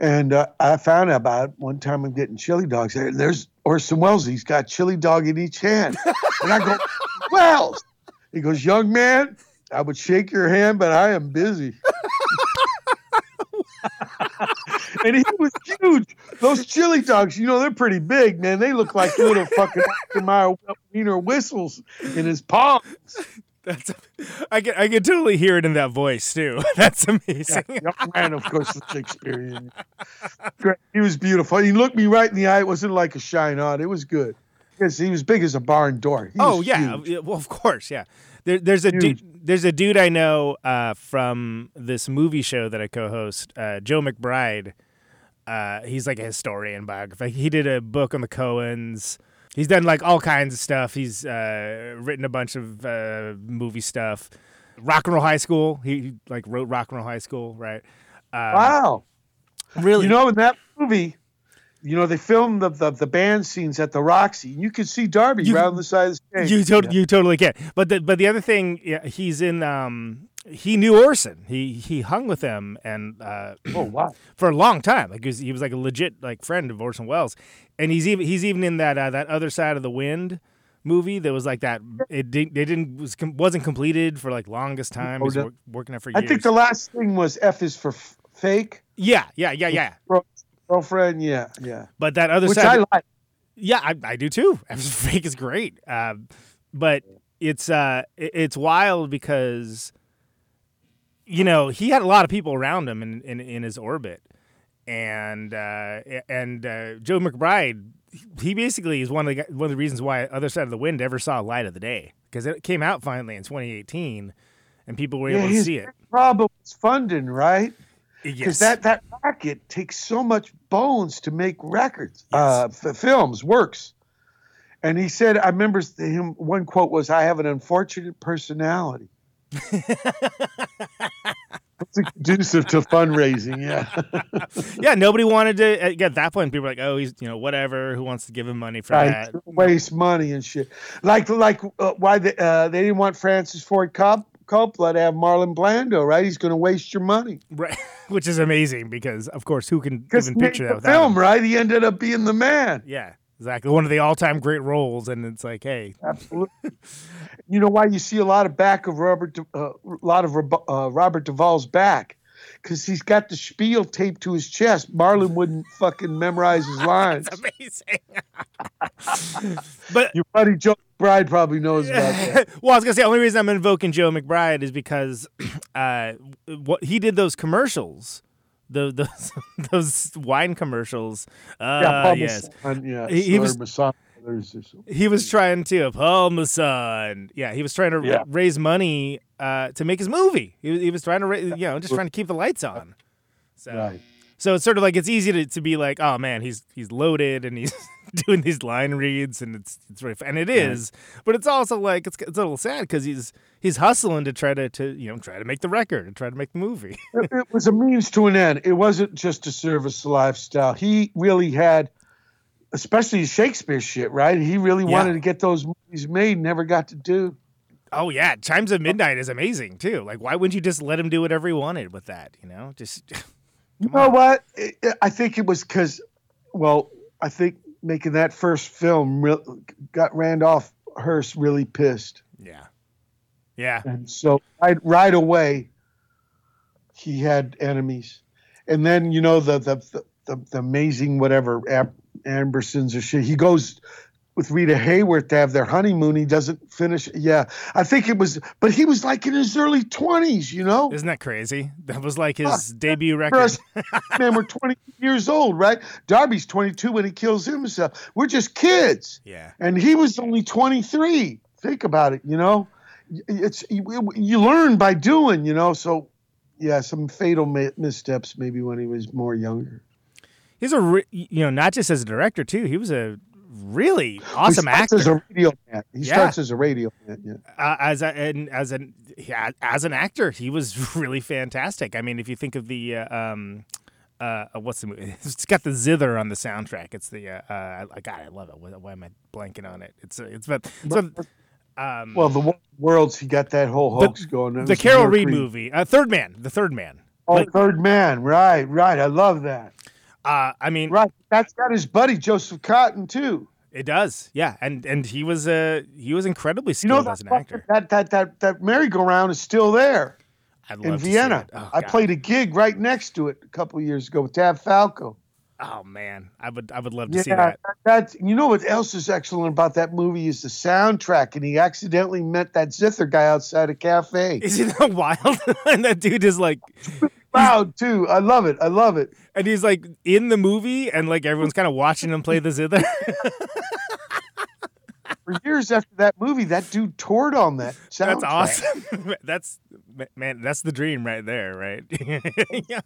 And uh, I found out about it one time I'm getting chili dogs there. And there's Orson Welles. He's got chili dog in each hand. *laughs* And I go, Welles. He goes, young man, I would shake your hand, but I am busy. *laughs* and he was huge. Those chili dogs, you know, they're pretty big, man. They look like little fucking Mayer wiener whistles in his palms. That's I can I can totally hear it in that voice too. *laughs* That's amazing. Yeah, young man, of course, the Shakespearean. Great. He was beautiful. He looked me right in the eye. It wasn't like a shine on. It was good. Because he was big as a barn door. He oh yeah, huge. Well of course, yeah. There, there's a Huge. dude, there's a dude I know uh, from this movie show that I co-host, uh, Joe McBride. Uh, he's like a historian biographer. He did a book on the Coens. He's done like all kinds of stuff. He's uh, written a bunch of uh, movie stuff. Rock and Roll High School. He, he, like wrote Rock and Roll High School, right? Um, Wow. Really? You know, in that movie, you know, they filmed the, the, the band scenes at the Roxy. You could see Darby You- right on the side of the stage. You totally, you totally can. But the but the other thing, yeah, he's in. Um, he knew Orson. He he hung with him and uh, Oh, wow. *clears throat* for a long time. Like he was, he was like a legit like friend of Orson Welles, and he's even he's even in that uh, that other side of the wind movie that was like that. It did they didn't was wasn't completed for like longest time. Oh, He's no. wor- working there for I think the last thing was F is for f- fake. yeah, yeah, yeah, yeah. Girl- Girlfriend, yeah, yeah. But that other Which side, I like. Yeah, I, I do too. *laughs* Fake is great, um, but it's uh, it's wild because you know he had a lot of people around him in in, in his orbit, and uh, and uh, Joe McBride, he basically is one of the one of the reasons why Other Side of the Wind ever saw light of the day because it came out finally in 2018, and people were Yeah, able to see it. problem was funding, right? Because Yes. that, that racket takes so much bones to make records, uh, f- films, works. And he said, I remember him, one quote was, I have an unfortunate personality. *laughs* It's conducive to fundraising, yeah. *laughs* yeah, nobody wanted to uh, get that point. People were like, "Oh, he's you know whatever. Who wants to give him money for Right, that?" waste money and shit. Like, like uh, why they, uh, they didn't want Francis Ford Cop, Coppola to have Marlon Brando, right? He's going to waste your money. Right, *laughs* which is amazing because, of course, who can even picture that without film, him? right? He ended up being the man. Yeah, exactly. One of the all-time great roles, and it's like, hey, Absolutely. you know why you see a lot of back of Robert, uh, a lot of uh, Robert Duvall's back, because he's got the spiel taped to his chest. Marlon wouldn't fucking memorize his *laughs* lines. amazing. *laughs* but Your buddy Joe McBride probably knows about that. *laughs* well, I was gonna say the only reason I'm invoking Joe McBride is because *clears throat* uh, what he did those commercials, the, those those wine commercials. Uh, yeah, yes, Masson, yeah, He- he was- Masson Brothers or something. He was trying to Paul Masson. Yeah, he was trying to Yeah. raise money uh, to make his movie. He was, he was trying to, ra- you know, just trying to keep the lights on. So, Right. so it's sort of like it's easy to, to be like, oh man, he's he's loaded and he's *laughs* doing these line reads and it's it's really fun. and it is, but it's also like it's, it's a little sad because he's he's hustling to try to to you know try to make the record and try to make the movie. it, it was a means to an end. It wasn't just to service the lifestyle. He really had, especially Shakespeare shit, right? He really Yeah. wanted to get those movies made, never got to do. oh yeah, Chimes of Midnight is amazing too. Like why wouldn't you just let him do whatever he wanted with that? You know, just *laughs* You know what? I- I think it was because, well, I think making that first film re- got Randolph Hearst really pissed, yeah, yeah. and so right, right away he had enemies, and then you know the the the, the, the amazing whatever Am- Ambersons or shit. He goes with Rita Hayworth to have their honeymoon. He doesn't finish. Yeah, I think it was, but he was like in his early twenties. You know, Isn't that crazy? That was like his Fuck, debut record. us, *laughs* man, we're 20 years old, right? Darby's 22 when he kills himself. We're just kids. Yeah. And he was only 23. Think about it, you know? it's you, you learn by doing, you know. So yeah, some fatal missteps maybe when he was more younger. He's a re- you know not just as a director too. He was a really awesome he starts actor. as a radio man. He Yeah. starts as a radio man. Yeah. uh, as a, and as an yeah, as an actor, he was *laughs* really fantastic. I mean, if you think of the uh, um, uh, uh, what's the movie? *laughs* It's got the zither on the soundtrack. It's the uh, uh, I- God, I love it. Why, am I blanking on it? It's it's but so um, Well, the worlds he got that whole hoax going. It the Carol Reed movie, uh, Third Man, the Third Man. Oh, Like- Third Man. Right, right. I love that. Uh, I mean, Right. That's got his buddy Joseph Cotten too. it does, yeah, and and he was uh he was incredibly You skilled know as an actor. that that that that merry-go-round is still there in love to see Vienna. it. Oh, I God. played a gig right next to it a couple of years ago with Tav Falco. Oh man, I would I would love to Yeah, see that. that's you know what else is excellent about that movie is the soundtrack, and he accidentally met that Zither guy outside a cafe. Isn't that *laughs* wild? *laughs* and that dude is like, *laughs* Loud too. I love it. I love it. and he's like in the movie, and like everyone's kind of watching him play the zither. For years after that movie, that dude toured on that *laughs* soundtrack. *laughs* that's awesome. that's man, that's the dream right there, right? *laughs* yeah.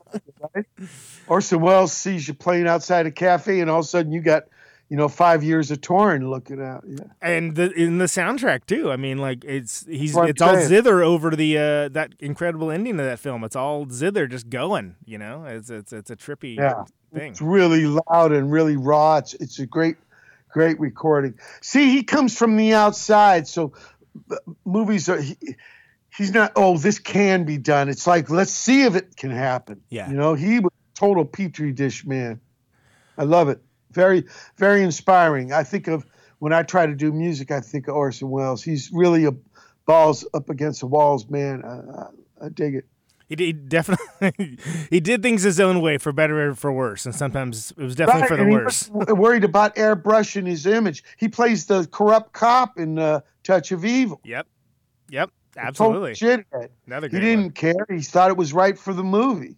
Orson Welles sees you playing outside a cafe, and all of a sudden you got, you know, five years of touring looking out. Yeah. And the in the soundtrack too. I mean, like it's he's it's all zither over the uh that incredible ending of that film. It's all zither just going. You know, it's it's it's a trippy Yeah. thing. It's really loud and really raw. It's it's a great, great recording. See, he comes from the outside, so uh, movies are. He, he's not. Oh, this can be done. It's like let's see if it can happen. Yeah. You know, he was a total petri dish man. I love it. Very, very inspiring. I think of when I try to do music, I think of Orson Welles. He's really a balls up against the walls man. I, I, I dig it. He did definitely *laughs* he did things his own way for better or for worse, and sometimes it was definitely for the worse. worried about airbrushing his image. He plays the corrupt cop in uh, Touch of Evil. Yep, yep, absolutely. Another He didn't one. care. He thought it was right for the movie,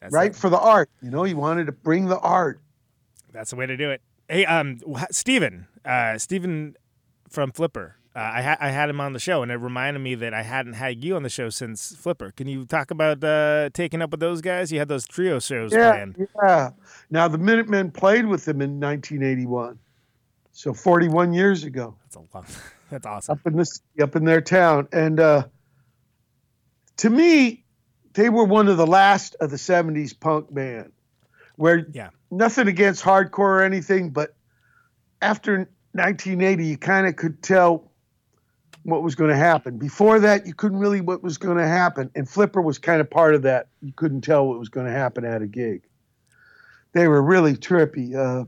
That's right it. for the art. You know, he wanted to bring the art. That's the way to do it. Hey, um, Steven, uh, Steven from Flipper. Uh, I, ha- I had him on the show, and it reminded me that I hadn't had you on the show since Flipper. Can you talk about uh, taking up with those guys? You had those trio shows Yeah, planned. yeah. Now the Minutemen played with them in 1981, so 41 years ago, That's a long. *laughs* That's awesome. up in this, up in their town. And uh, to me, they were one of the last of the 70s punk band, where Yeah. nothing against hardcore or anything, but after 1980, you kind of could tell what was going to happen. Before that, you couldn't really what was going to happen, and Flipper was kind of part of that. You couldn't tell what was going to happen at a gig. They were really trippy uh,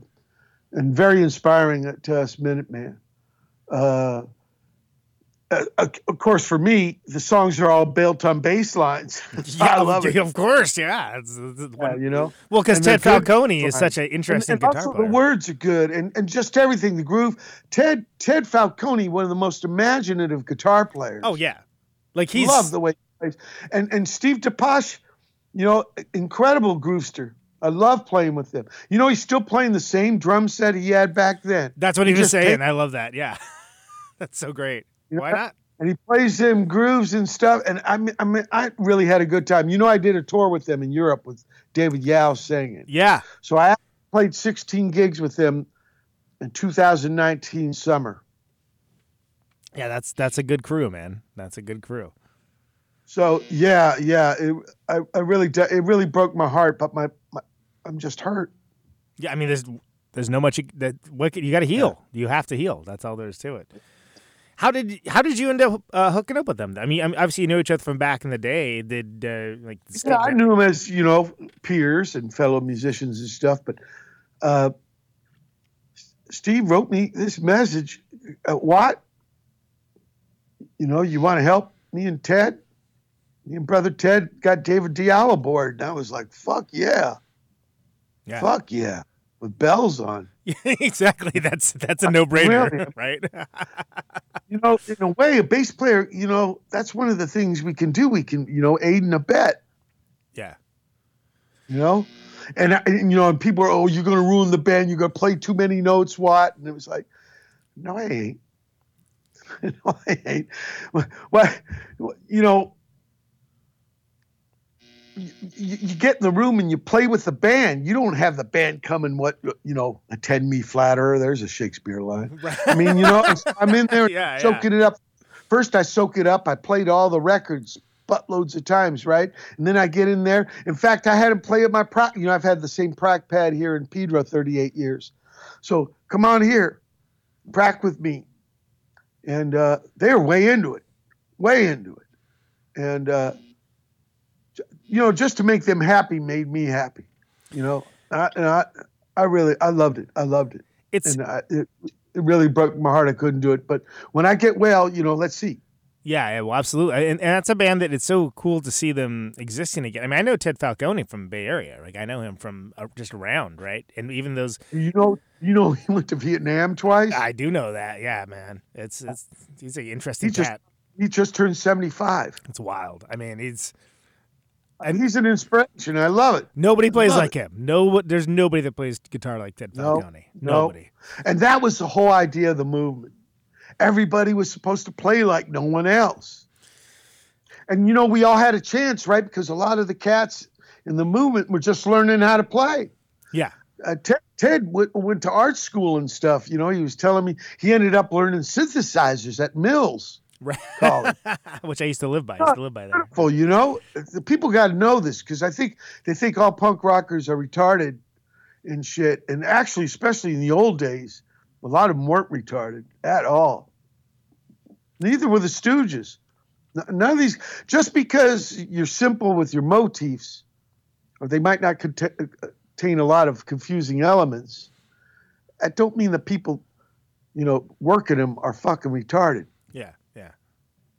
and very inspiring to us Minutemen. Uh, uh, of course, for me, the songs are all built on bass lines. *laughs* *laughs* I love it. of course, yeah. It's, it's- Yeah, you know. well, because Ted Falconi is such an interesting and, and guitar also player. the words are good and, and just everything the groove ted ted falconi one of the most imaginative guitar players oh yeah, like he's love the way he plays and and steve depace you know incredible groovester i love playing with him you know he's still playing the same drum set he had back then That's what he, He was saying. take- I love that. Yeah, *laughs* that's so great. You know, Why not? and he plays them grooves and stuff and i mean, I mean i really had a good time you know i did a tour with them in europe with david yow singing Yeah, so i played 16 gigs with them in 2019 summer yeah. That's that's a good crew, man. That's a good crew. So yeah, yeah, it, I, I really, de- it really broke my heart, but my, my I'm just hurt. Yeah, I mean, there's there's no much you, that what you got to heal. You have to heal. That's all there is to it. How did how did you end up uh, hooking up with them? I mean, I mean, obviously you know each other from back in the day. Did uh, like Yeah, I knew them as you know peers and fellow musicians and stuff, but uh, Steve wrote me this message. Uh, what? You know, you want to help me and Ted? Me and brother Ted got David Yow aboard, and I was like, "Fuck yeah, yeah, fuck yeah," with bells on. *laughs* exactly. That's that's a no brainer, *laughs* right? *laughs* you know, in a way, a bass player, you know, that's one of the things we can do. We can, you know, aid and abet, yeah, you know, and, and you know, and people are, oh, you're going to ruin the band. You're going to play too many notes. What? And it was like, no, I ain't. no, I ain't. What, you know, you, you get in the room and you play with the band. You don't have the band coming, what, you know, attend me flatter. There's a Shakespeare line. I mean, you know, I'm in there *laughs* Yeah, soaking it up. First, I soak it up. I played all the records buttloads of times, right? And then I get in there. In fact, I had him play at my prac. You know, I've had the same prac pad here in Pedro 38 years. So come on here, prac with me. And uh, they're way into it, way into it. And, uh, you know, just to make them happy made me happy. You know, I, and I, I really, I loved it. I loved it. It's And I, it, it really broke my heart. I couldn't do it. But when I get well, you know, let's see. Yeah, well, absolutely, and, and that's a band that it's so cool to see them existing again. I mean, I know Ted Falconi from Bay Area, like I know him from uh, just around, right? And even those, You know, you know, *laughs* he went to Vietnam twice. I do know that. Yeah, man, it's it's he's an interesting He just- He just turned 75. It's wild. I mean, he's And he's an inspiration. I love it. nobody plays like him. No, there's nobody that plays guitar like Ted No. Nobody. And that was the whole idea of the movement. Everybody was supposed to play like no one else. And you know, we all had a chance, right? Because a lot of the cats in the movement were just learning how to play. Yeah, Uh, Ted, Ted went, went to art school and stuff. You know, he was telling me he ended up learning synthesizers at Mills right. *laughs* Which I used to live by. I used to live by there. Beautiful, you know. The people got to know this because I think they think all punk rockers are retarded and shit. And actually, especially in the old days, a lot of them weren't retarded at all. Neither were the Stooges. None of these, just because you're simple with your motifs, or they might not uh, contain a lot of confusing elements, I don't mean the people, you know, working them are fucking retarded.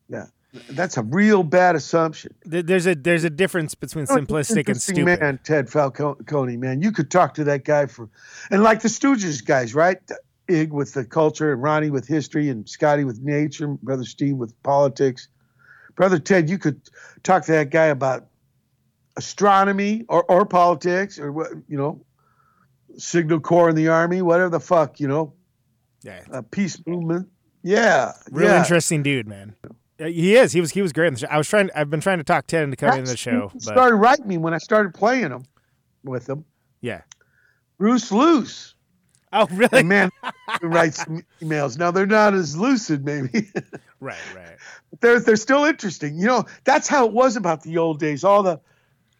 Yeah, that's a real bad assumption. There's a there's a difference between simplistic and stupid. Man, Ted Falconi, man, you could talk to that guy for, and like the Stooges guys, right? Ig with the culture, and Ronnie with history, and Scotty with nature, Brother Steve with politics. Brother Ted, you could talk to that guy about astronomy or, or politics or what you know, Signal Corps in the Army, whatever the fuck, you know, Yeah, uh, peace movement. Yeah, real yeah. interesting dude, man. Uh, He is. He was. He was great. In the show. I was trying. I've been trying to talk Ted into coming in the show, but started writing me when I started playing them with them. yeah. Bruce Loose. Oh, *laughs* really? And man who writes *laughs* emails. Now they're not as lucid, maybe, *laughs* Right, right. but they're they're still interesting. You know, that's how it was about the old days. All the,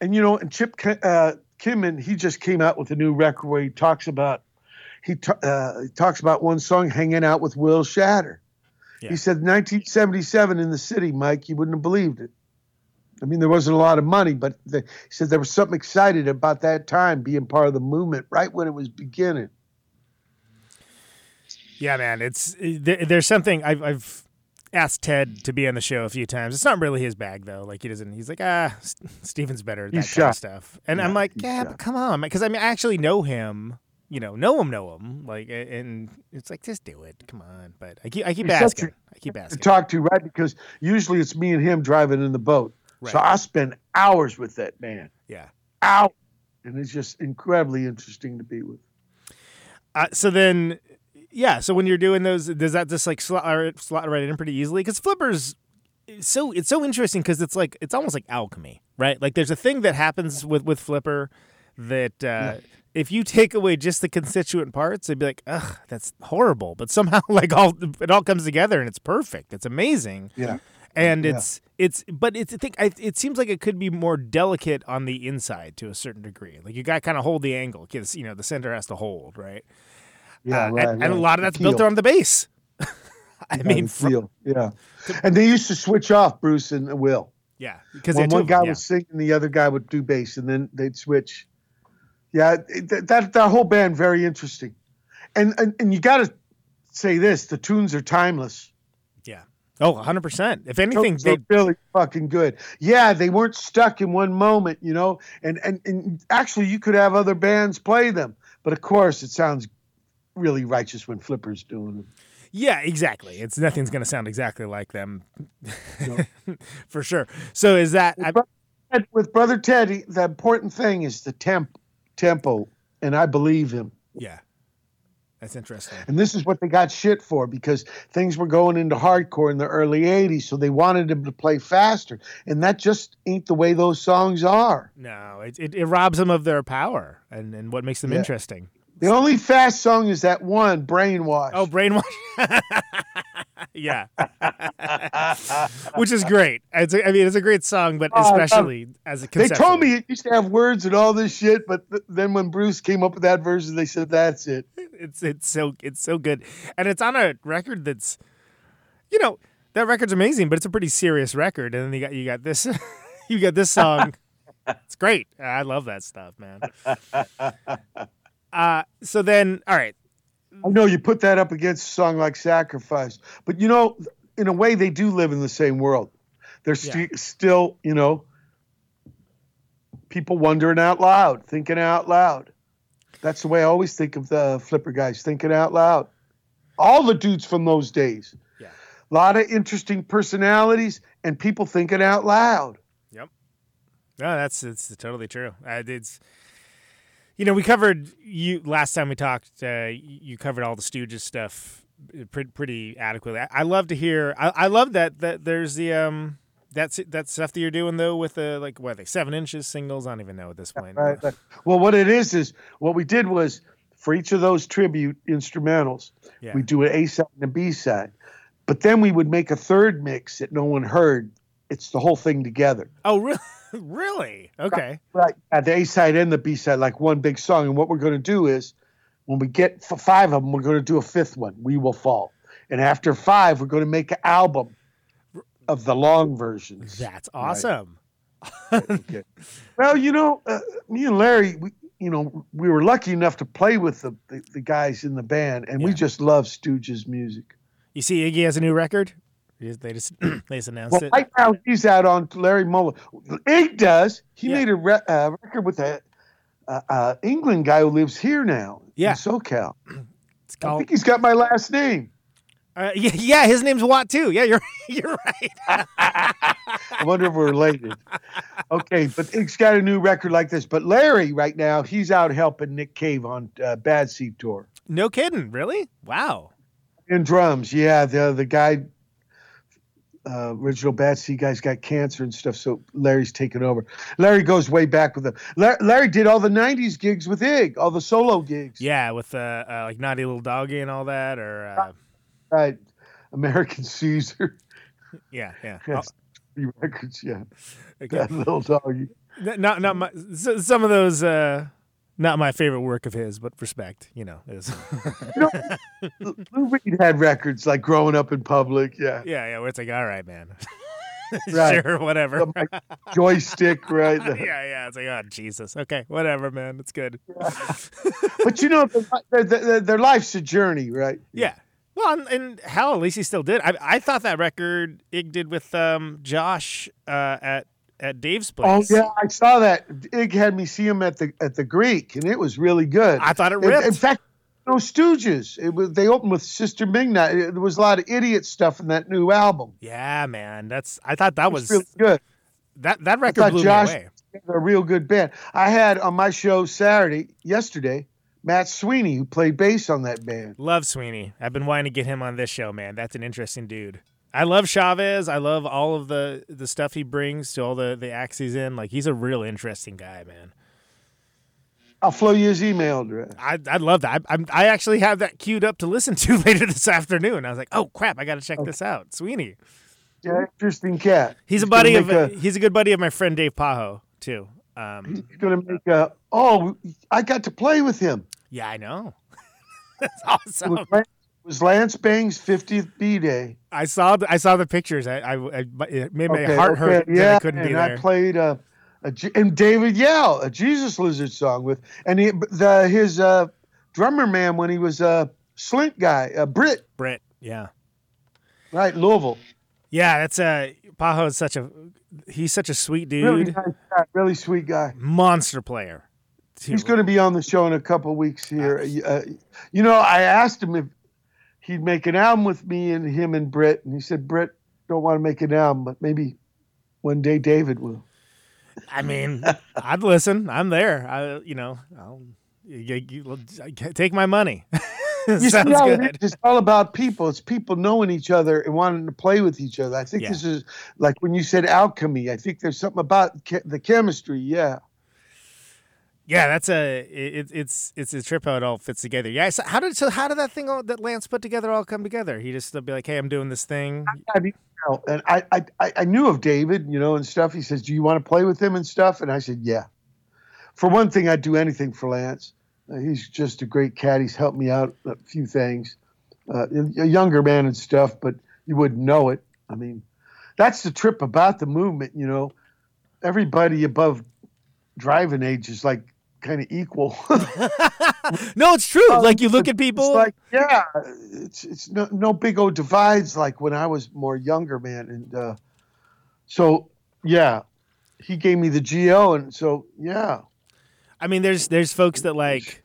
and you know, and Chip uh, Kinman, he just came out with a new record where he talks about he, ta- uh, he talks about one song, "Hanging Out with Will Shatter." Yeah. He said, "1977 in the city, Mike, you wouldn't have believed it." I mean, there wasn't a lot of money, but the, he said there was something excited about that time being part of the movement right when it was beginning. Yeah, man. It's there, there's something I've I've asked Ted to be on the show a few times. It's not really his bag though. Like he doesn't. He's like ah, Steven's better at that He's kind of stuff. And I'm like yeah, but come on, because I mean I actually know him. You know, know him, know him. Like, and it's like just do it. Come on. But I keep I keep He's asking. I keep to asking. talk to, right? Because usually it's me and him driving in the boat. Right. So I spend hours with that man. Yeah. Hours. And it's just incredibly interesting to be with. Uh, so then, yeah. So when you're doing those, does that just like slot, or slot right in pretty easily? Because flippers, so it's so interesting because it's like it's almost like alchemy, right? Like there's a thing that happens with with flipper that uh, if you take away just the constituent parts, it'd be like, ugh, that's horrible. But somehow, *laughs* like all it all comes together and it's perfect. It's amazing. Yeah. And Yeah. it's it's but it's I think I, it seems like it could be more delicate on the inside to a certain degree. Like you got to kind of hold the angle because you know the center has to hold, right? Yeah. Uh, right, and, and a lot of that's built on the bass. *laughs* I Yeah, mean, the fr- feel. Yeah. And they used to switch off Bruce and Will. yeah, because When one guy yeah. was singing, the other guy would do bass, and then they'd switch. Yeah, that that, whole band very interesting, and and, and you got to say this: the tunes are timeless. yeah. Oh, 100 percent. If anything, they're really fucking good. Yeah, they weren't stuck in one moment, you know. And and and actually, you could have other bands play them, but of course, it sounds really righteous when Flipper's doing them. yeah, exactly. It's nothing's gonna sound exactly like them, *laughs* for sure. So is that I, And with Brother Teddy, the important thing is the temp tempo, and I believe him. yeah, That's interesting. And this is what they got shit for because things were going into hardcore in the early 80s, so they wanted them to play faster. And that just ain't the way those songs are. No, it, it, it robs them of their power and, and what makes them Yeah. interesting. The only fast song is that one, Brainwash. Oh, brainwash. *laughs* yeah, which is great. It's a, I mean, it's a great song, but Oh, especially as a they told me it used to have words and all this shit, but th- then when Bruce came up with that version, they said, that's it. it's it's so it's so good, and it's on a record that's, you know, that record's amazing, but it's a pretty serious record. And then you got you got this, *laughs* you got this song. *laughs* it's great. I love that stuff, man. Uh, so then, all right, I know you put that up against a song like Sacrifice, but you know, in a way, they do live in the same world. They're sti- still, you know, people wondering out loud, thinking out loud. That's the way I always think of the flipper guys, thinking out loud. All the dudes from those days. Yeah. A lot of interesting personalities and people thinking out loud. Yep. No, that's it's totally true. It's you know we covered you last time we talked. Uh, you covered all the Stooges stuff pretty, pretty adequately. I, I love to hear. I, I love that that there's the um that's that stuff that you're doing though with the like what are they seven inches singles. I don't even know at this point. Right. right. Well, what it is is what we did was for each of those tribute instrumentals, Yeah. we do an A side and a B side, but then we would make a third mix that no one heard. It's the whole thing together. Oh really? *laughs* really? Okay. Right. At the A side and the B side, like one big song. And what we're going to do is, when we get f- five of them, we're going to do a fifth one. We will fall. And after five, we're going to make an album of the long versions. That's awesome. Okay. Well, you know, uh, me and Larry, we, you know, we were lucky enough to play with the, the, the guys in the band, and we just love Stooges music. You see, Iggy has a new record. They just they just, *clears throat* they just announced Well, it. right now he's out on Larry Mullen. Ig does. He Yeah. made a re- uh, record with a uh, uh, England guy who lives here now Yeah. in SoCal. *clears throat* It's I think he's got my last name. Uh, yeah, yeah, his name's Watt too. Yeah, you're *laughs* you're right. *laughs* I wonder if we're related. Okay, but Ig's got a new record like this. But Larry, right now, he's out helping Nick Cave on uh, Bad Seed Tour. No kidding, really? Wow. In drums, yeah. The the guy, uh, original Bad Seed guy's got cancer and stuff, so Larry's taken over. Larry goes way back with them. Larry, Larry did all the '90s gigs with Ig, all the solo gigs. Yeah, with uh, uh like Naughty Little Doggy and all that, or uh, right. American Caesar, *laughs* yeah, yeah. *laughs* Yes. records, yeah. Okay. That little doggy. Not not my some of those. Not my favorite work of his, but respect, you know, is *laughs* Lou Reed had records like growing up in public, yeah. yeah, yeah. Where it's like, all right, man, *laughs* Right. sure, whatever. The joystick, *laughs* right? yeah, yeah. It's like, oh Jesus, okay, whatever, man. It's good. But you know, their, their, their life's a journey, right? Yeah. Well, and, and hell, at least he still did. I, I thought that record Ig did with um, Josh uh, at at Dave's place. Oh place. yeah, I saw that. Ig had me see him at the at the Greek, and it was really good. I thought it In- ripped. In, fact, no Stooges. It was they opened with Sister. It- There was a lot of idiot stuff in that new album. yeah, man. That's I thought that was was really good. that that record blew Josh me away. a real good band. I had on my show Saturday, yesterday, Matt Sweeney, who played bass on that band. Love Sweeney. I've been wanting to get him on this show, man. That's an interesting dude. I love Chavez. I love all of the the stuff he brings to all the the acts he's in. Like he's a real interesting guy, man. I'll flow you his email address. I I love that. I, I'm I actually have that queued up to listen to *laughs* later this afternoon. I was like, oh crap, I got to check this out. Sweeney. Yeah, interesting cat. He's a buddy of a- he's a good buddy of my friend Dave Pajo too. Um, He's going to make a. Oh, I got to play with him. yeah, I know. *laughs* That's awesome. Was, Lance, it was Lance Bangs' 50th B day. I saw the, I saw the pictures. I, I, I it made my heart okay, hurt that Yeah, I couldn't and be I played a, a and David Yow, a Jesus Lizard song with, and he, the his uh, drummer man when he was a Slint guy, a Britt, Brett, yeah, right, Louisville. yeah. That's uh Pajo is such a he's such a sweet dude, Really nice guy, really sweet guy. monster player. He's going to be on the show in a couple weeks here. Uh, you know, I asked him if he'd make an album with me and him and Britt, and he said Britt don't want to make an album, but maybe one day David will. I mean, *laughs* I'd listen. I'm there. I, you know, I'll you, you, take my money. *laughs* You Sounds it good. It's all about people. It's people knowing each other and wanting to play with each other. I think Yeah. this is like when you said alchemy. I think there's something about the chemistry. Yeah. Yeah, that's a it, it's it's a trip how it all fits together. Yeah, so how did so how did that thing all, that Lance put together all come together? He just be like, "Hey, I'm doing this thing." I you and I, I, I- I knew of David, you know, and stuff. He says, "Do you want to play with him and stuff?" And I said, "Yeah." For one thing, I'd do anything for Lance. Uh, he's just a great cat. He's helped me out a few things. Uh, a younger man and stuff, but you wouldn't know it. I mean, that's the trip about the movement. You know, everybody above driving age is like kind of equal. *laughs* *laughs* No, it's true. like you look at people. It's like, yeah, it's it's no, no big old divides like when I was more younger, man. And uh, so, yeah, he gave me the GO, and so yeah, I mean, there's there's folks that like,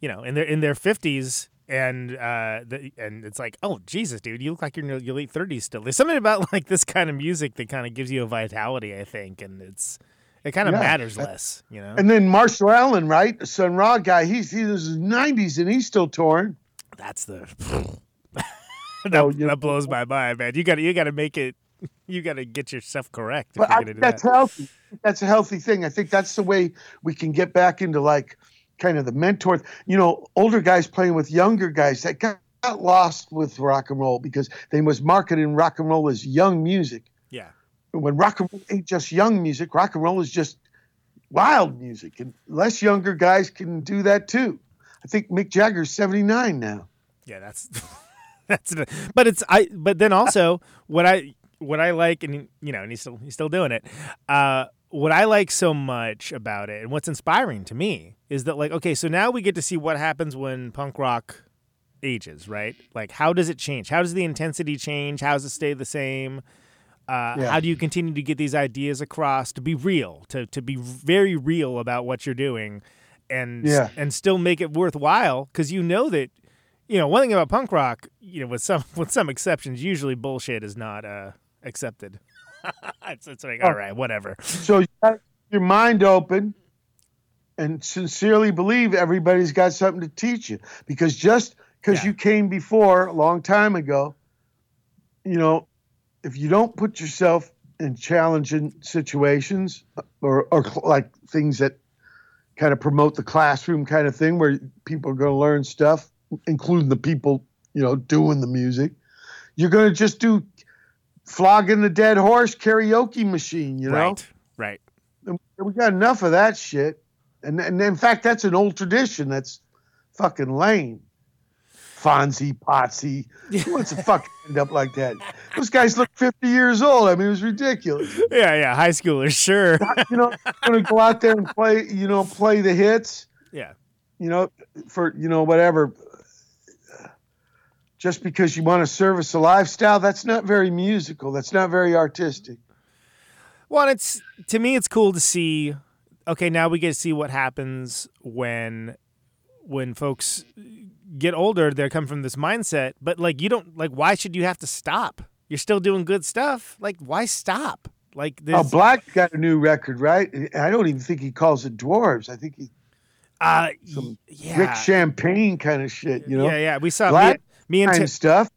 you know, in their in their fifties, and uh, the, and it's like, oh Jesus, dude, you look like you're in your- your late thirties still. There's something about like this kind of music that kind of gives you a vitality, I think, and it's it kind of Yeah. matters less, you know. and then Marshall Allen, right, the Sun Ra guy, he's he's in his nineties and he's still touring. That's the *laughs* that, Oh, that blows my mind, man. You got to you got to make it. You got to get yourself correct. But I gonna think do that's that. healthy. That's a healthy thing. I think that's the way we can get back into like kind of the mentor. You know, older guys playing with younger guys that got, got lost with rock and roll because they was marketing rock and roll as young music. When rock and roll ain't just young music, rock and roll is just wild music, and less younger guys can do that too. I think Mick Jagger's seventy nine now. Yeah, that's *laughs* that's. But it's I. But then also *laughs* what I what I like, and you know, and he's still he's still doing it. Uh, what I like so much about it, and what's inspiring to me, is that like okay, so now we get to see what happens when punk rock ages, right? Like, how does it change? How does the intensity change? How does it stay the same? Uh, Yeah. How do you continue to get these ideas across to be real, to to be very real about what you're doing, and Yeah. and still make it worthwhile? Because you know that you know one thing about punk rock, you know, with some *laughs* with some exceptions, usually bullshit is not uh, accepted. *laughs* it's, it's like all right, whatever. So you got your mind open and sincerely believe everybody's got something to teach you. Because just because Yeah. you came before a long time ago, you know, if you don't put yourself in challenging situations or, or like things that kind of promote the classroom kind of thing where people are going to learn stuff, including the people, you know, doing the music, you're going to just do flogging the dead horse karaoke machine, you know? Right, right. And we got enough of that shit. And, and in fact, that's an old tradition. That's fucking lame. Fonzie, Potsy. Who wants to fucking end up like that? Those guys look 50 years old. I mean, it was ridiculous. Yeah, yeah. High schoolers, sure. *laughs* You know, going to go out there and play, you know, play the hits, yeah. you know, for, you know, whatever. Just because you want to service a lifestyle, that's not very musical. That's not very artistic. Well, and it's to me, it's cool to see. Okay, now we get to see what happens when when folks get older. They come from this mindset, but like you don't like. Why should you have to stop? You're still doing good stuff. Like, why stop? Like, Oh, there's, Blag got a new record, right? I don't even think he calls it dwarves. I think he uh, some yeah, Rick Champagne kind of shit, you know? yeah, yeah. We saw Blag me, me and Tim, stuff.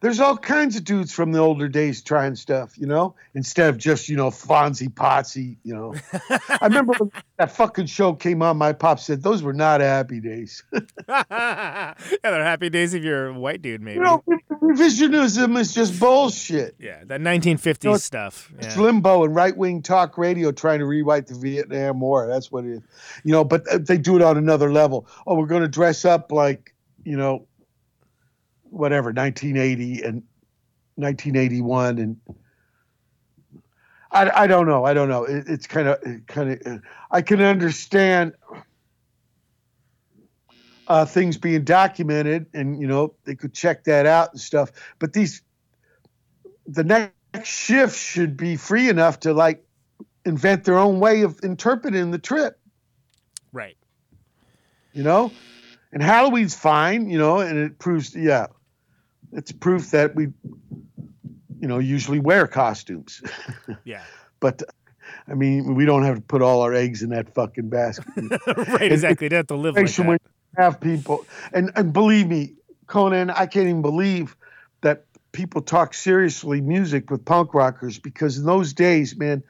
There's all kinds of dudes from the older days trying stuff, you know, instead of just, you know, Fonzie, Potsy, you know. I remember when *laughs* that fucking show came on, my pop said those were not happy days. *laughs* *laughs* yeah, they're happy days if you're a white dude, maybe. you know, revisionism is just bullshit. yeah, that 1950s know, stuff. It's Yeah. Limbaugh and right wing talk radio trying to rewrite the Vietnam War. That's what it is. You know, but uh, they do it on another level. Oh, we're going to dress up like, you know, whatever, 1980 and 1981. And I, I don't know. I don't know. It, it's kind of, kind of, I can understand uh, things being documented and, you know, they could check that out and stuff. But these, the next shift should be free enough to like invent their own way of interpreting the trip, Right. you know? And Halloween's fine, you know, and it proves, yeah, it's proof that we, you know, usually wear costumes. *laughs* Yeah. but I mean, we don't have to put all our eggs in that fucking basket. *laughs* right. Exactly. Don't have to live like that. when have people, and and believe me, Conan, I can't even believe that people talk seriously music with punk rockers because in those days, man,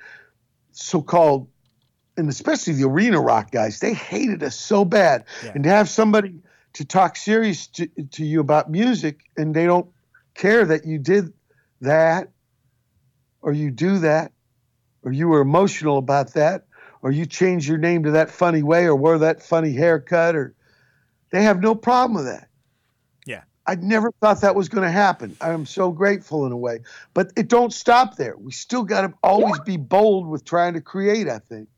so-called, and especially the arena rock guys, they hated us so bad, Yeah. and to have somebody to talk serious to, to you about music and they don't care that you did that or you do that or you were emotional about that or you changed your name to that funny way or wear that funny haircut or they have no problem with that Yeah. i never thought that was going to happen i'm so grateful in a way but it don't stop there we still got to always be bold with trying to create i think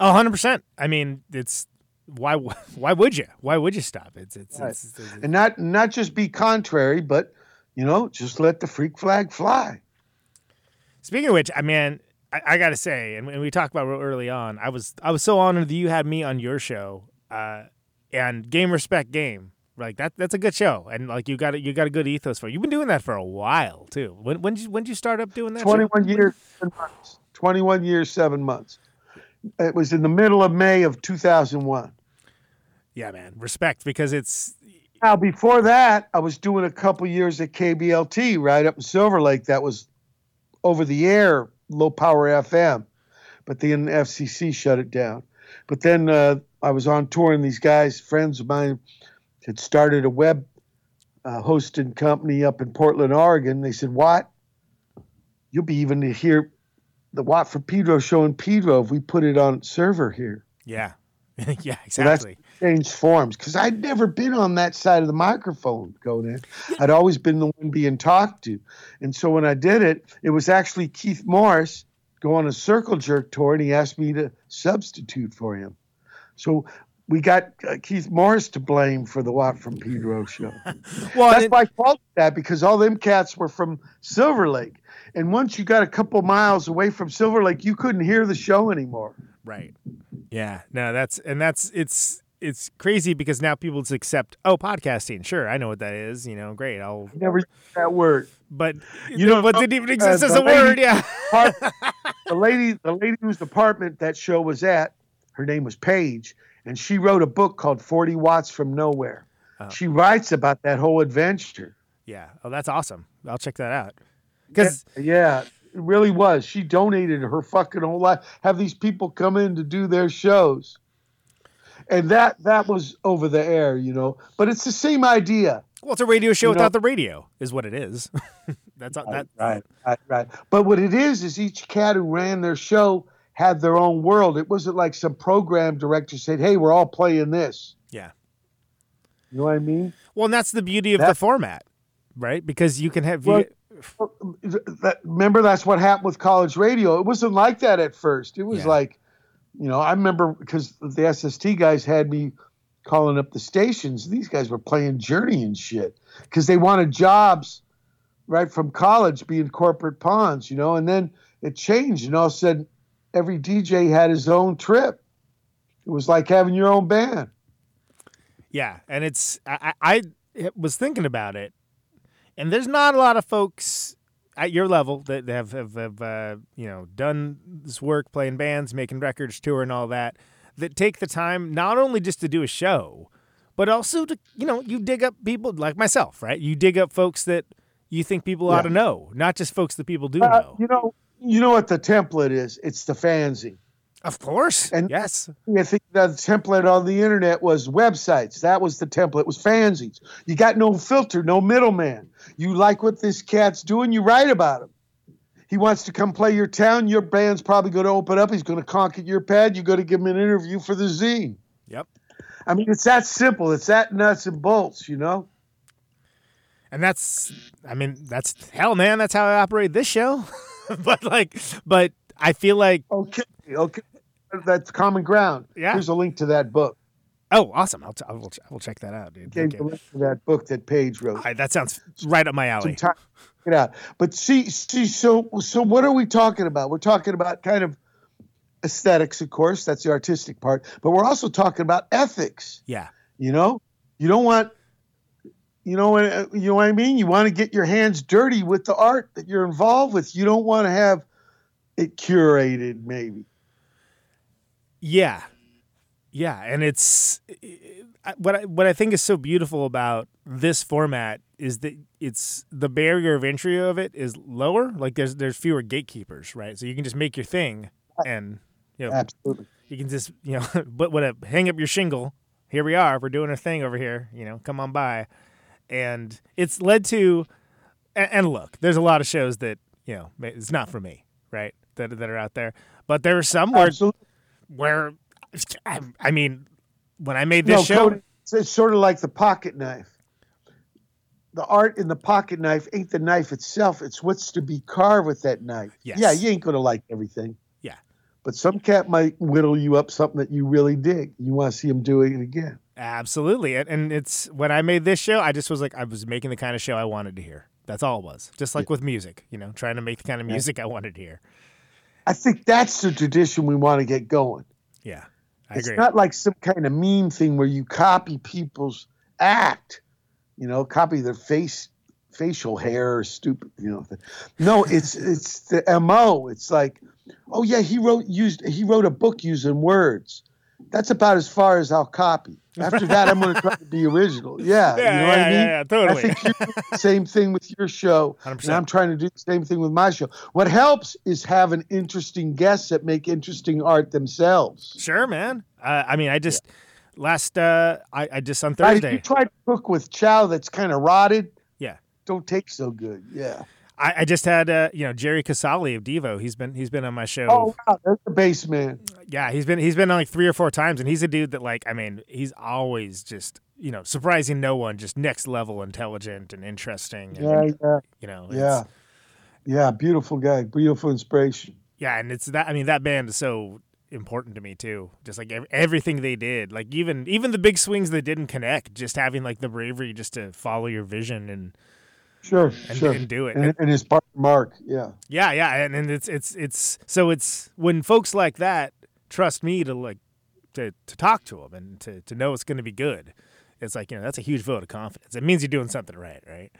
Oh, 100%. I mean, it's why why would you? Why would you stop? It's it's, Right. it's, it's- and not not just be contrary but you know just let the freak flag fly Speaking of which, I mean, I, I got to say, and, and we talked about real early on, I was I was so honored that you had me on your show, uh, and Game Respect Game. Like that, that's a good show, and like you got a, you got a good ethos for. it. You've been doing that for a while too. When when did you, when did you start up doing that? show? 21 years, seven months. 21 years, seven months. It was in the middle of May of 2001. Yeah, man, respect because it's Now, before that, I was doing a couple years at KBLT right up in Silver Lake. That was over the air, low power FM, but then the FCC shut it down. But then uh, I was on tour, and these guys, friends of mine, had started a web uh, hosting company up in Portland, Oregon. They said, "What? You'll be even to hear the Watt from Pedro show in Pedro if we put it on server here." yeah, *laughs* yeah, So exactly. changed forms because I'd never been on that side of the microphone going in. I'd always been the one being talked to. And so when I did it, it was actually Keith Morris go on a circle jerk tour and he asked me to substitute for him. So we got uh, Keith Morris to blame for the Watt from Pedro show. *laughs* well, That's it- why I that because all them cats were from Silver Lake. And once you got a couple miles away from Silver Lake, you couldn't hear the show anymore. Right. Yeah. No, that's and that's it's it's crazy because now people just accept oh podcasting. Sure, I know what that is. You know, great. I'll Never that word. but You know, what didn't even exist uh, as a word. Yeah. part, *laughs* the lady the lady whose apartment that show was at her name was paige and she wrote a book called 40 watts from nowhere Oh. she writes about that whole adventure Yeah. Oh, that's awesome. I'll check that out. Because yeah it really was she donated her fucking whole life have these people come in to do their shows and that that was over the air you know but it's the same idea well, it's a radio show You know- without the radio, is what it is. *laughs* that's all that. right right right but what it is is each cat who ran their show had their own world it wasn't like some program director said hey we're all playing this Yeah. you know what i mean Well, and that's the beauty of the format, right? Because you can have Well, you, that, remember that's what happened with college radio. It wasn't like that at first. It was Yeah. like, you know, I remember because the SST guys had me calling up the stations. These guys were playing Journey and shit because they wanted jobs right from college, being corporate pawns, you know. And then it changed, and all of a sudden, every DJ had his own trip. It was like having your own band. Yeah, and it's I, I I was thinking about it, and there's not a lot of folks at your level that have have, have uh, you know done this work, playing bands, making records, tour, and all that, that take the time not only just to do a show, but also to you know you dig up people like myself, right? You dig up folks that you think people ought to know, not just folks that people do Uh, know. you know, you know what the template is? It's the fanzine. Of course, And- yes, I think the template on the internet was websites. That was the template. It was fanzines. You got no filter, no middleman. You like what this cat's doing, you write about him. He wants to come play your town. Your band's probably going to open up. He's going to conk at your pad. You got to give him an interview for the zine. yep. I mean, it's that simple. It's that nuts and bolts, you know? And that's, I mean, that's hell, man. That's how I operate this show. *laughs* *laughs* but like, but I feel like, Okay, okay. That's common ground. Yeah. Here's a link to that book. oh, awesome. I'll, t- I will, I will check that out, dude. Gave Okay. link to that book that Paige wrote. All right, that sounds right up my alley. time get out. But see, see, so so what are we talking about? We're talking about kind of aesthetics, of course. That's the artistic part. But we're also talking about ethics. Yeah. You know, you don't want, you know, what- uh, you know what I mean. You want to get your hands dirty with the art that you're involved with. You don't want to have it curated, maybe. Yeah. Yeah. And it's, what I, what I think is so beautiful about this format is that it's the barrier of entry of it is lower. Like there's there's fewer gatekeepers, right? So you can just make your thing, and you know Absolutely. you can just you know *laughs* but what uh, hang up your shingle. Here we are. We're doing a thing over here. You know, come on by, and it's led to. And, look, there's a lot of shows that you know it's not for me, right? That that are out there, but there are some where Absolutely. where I, I mean, when I made No, this show, Cody, it's, it's sort of like the pocket knife. The art in the pocket knife ain't the knife itself; it's what's to be carved with that knife. Yes. Yeah, you ain't gonna like everything. Yeah. But some cat might whittle you up something that you really dig. You want to see him do it again. Absolutely. And, and it's when I made this show, I just was like, I was making the kind of show I wanted to hear. That's all it was. Just like with music, you know, trying to make the kind of music I wanted to hear. I think that's the tradition we want to get going. Yeah. I agree. it's agree. not like some kind of meme thing where you copy people's act, you know, copy their face, facial hair or stupid, you know. No, it's *laughs* it's the mo. It's like, oh yeah, he wrote used he wrote a book using words. That's about as far as I'll copy. After that, I'm going to try to be original. Yeah, *laughs* Yeah, you know what I mean. yeah, yeah, totally. I think doing the same thing with your show, 100%. and I'm trying to do the same thing with my show. What helps is having interesting guests that make interesting art themselves. Sure, man. Uh, I mean, I just last uh, I, I just on Thursday. You try to cook with chow that's kind of rotted. Yeah. Don't take so good. Yeah. I, I just had uh, you know Jerry Casale of Devo. He's been he's been on my show. Oh wow, that's the bass man. Yeah, he's been he's been on like three or four times, and he's a dude that like I mean he's always just you know surprising no one, just next level intelligent and interesting. And, Yeah, yeah, you know, yeah, yeah. Beautiful guy, beautiful inspiration. yeah, and it's that I mean that band is so important to me too. Just like everything they did, like even even the big swings that didn't connect, just having like the bravery just to follow your vision and Sure, and, sure. and do it. And, and his partner Mark, yeah. Yeah, yeah, and, and it's it's it's so it's when folks like that trust me to like to to talk to them and to to know it's going to be good. It's like you know that's a huge vote of confidence. It means you're doing something right, right?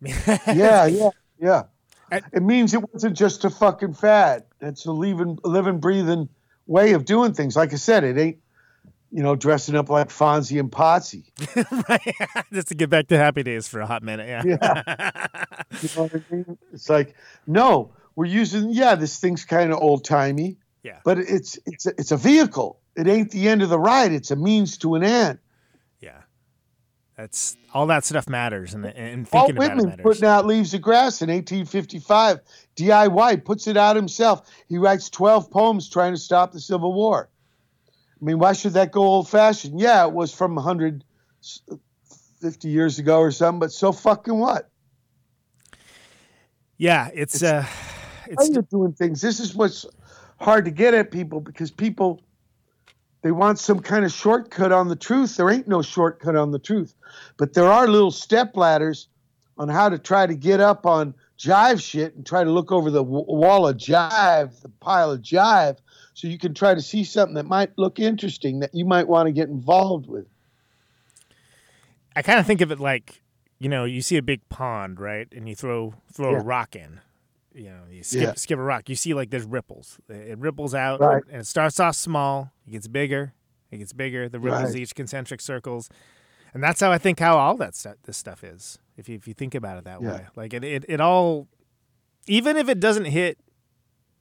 *laughs* Yeah, yeah, yeah. And- It means it wasn't just a fucking fad. It's a living, living, breathing way of doing things. Like I said, it ain't, you know, dressing up like Fonzie and Potsy. *laughs* right. *laughs* Just to get back to happy days for a hot minute. Yeah. *laughs* You know I mean? It's like, no, we're using, yeah, this thing's kind of old timey, yeah. but it's it's a, it's a vehicle. It ain't the end of the ride. It's a means to an end. Yeah. That's all that stuff matters, and and Walt thinking about it Whitman matters. putting out Leaves of Grass in 1855. DIY puts it out himself. He writes 12 poems trying to stop the Civil War. I mean, why should that go old fashioned? Yeah, it was from 150 years ago or something, but so fucking what? yeah, it's, uh, it's you're doing things. This is what's hard to get at people because people they want some kind of shortcut on the truth. There ain't no shortcut on the truth, but there are little step ladders on how to try to get up on jive shit and try to look over the w- wall of jive, the pile of jive, so you can try to see something that might look interesting that you might want to get involved with. I kind of think of it like, you know, you see a big pond, right, and you throw throw Yeah. a rock in. You know, you skip Yeah. skip a rock. You see like there's ripples. It ripples out, Right. and it starts off small. It gets bigger. It gets bigger. The ripples Right. each concentric circles, and that's how I think how all that stuff this stuff is. If you if you think about it that Yeah. way, like it, it it all, even if it doesn't hit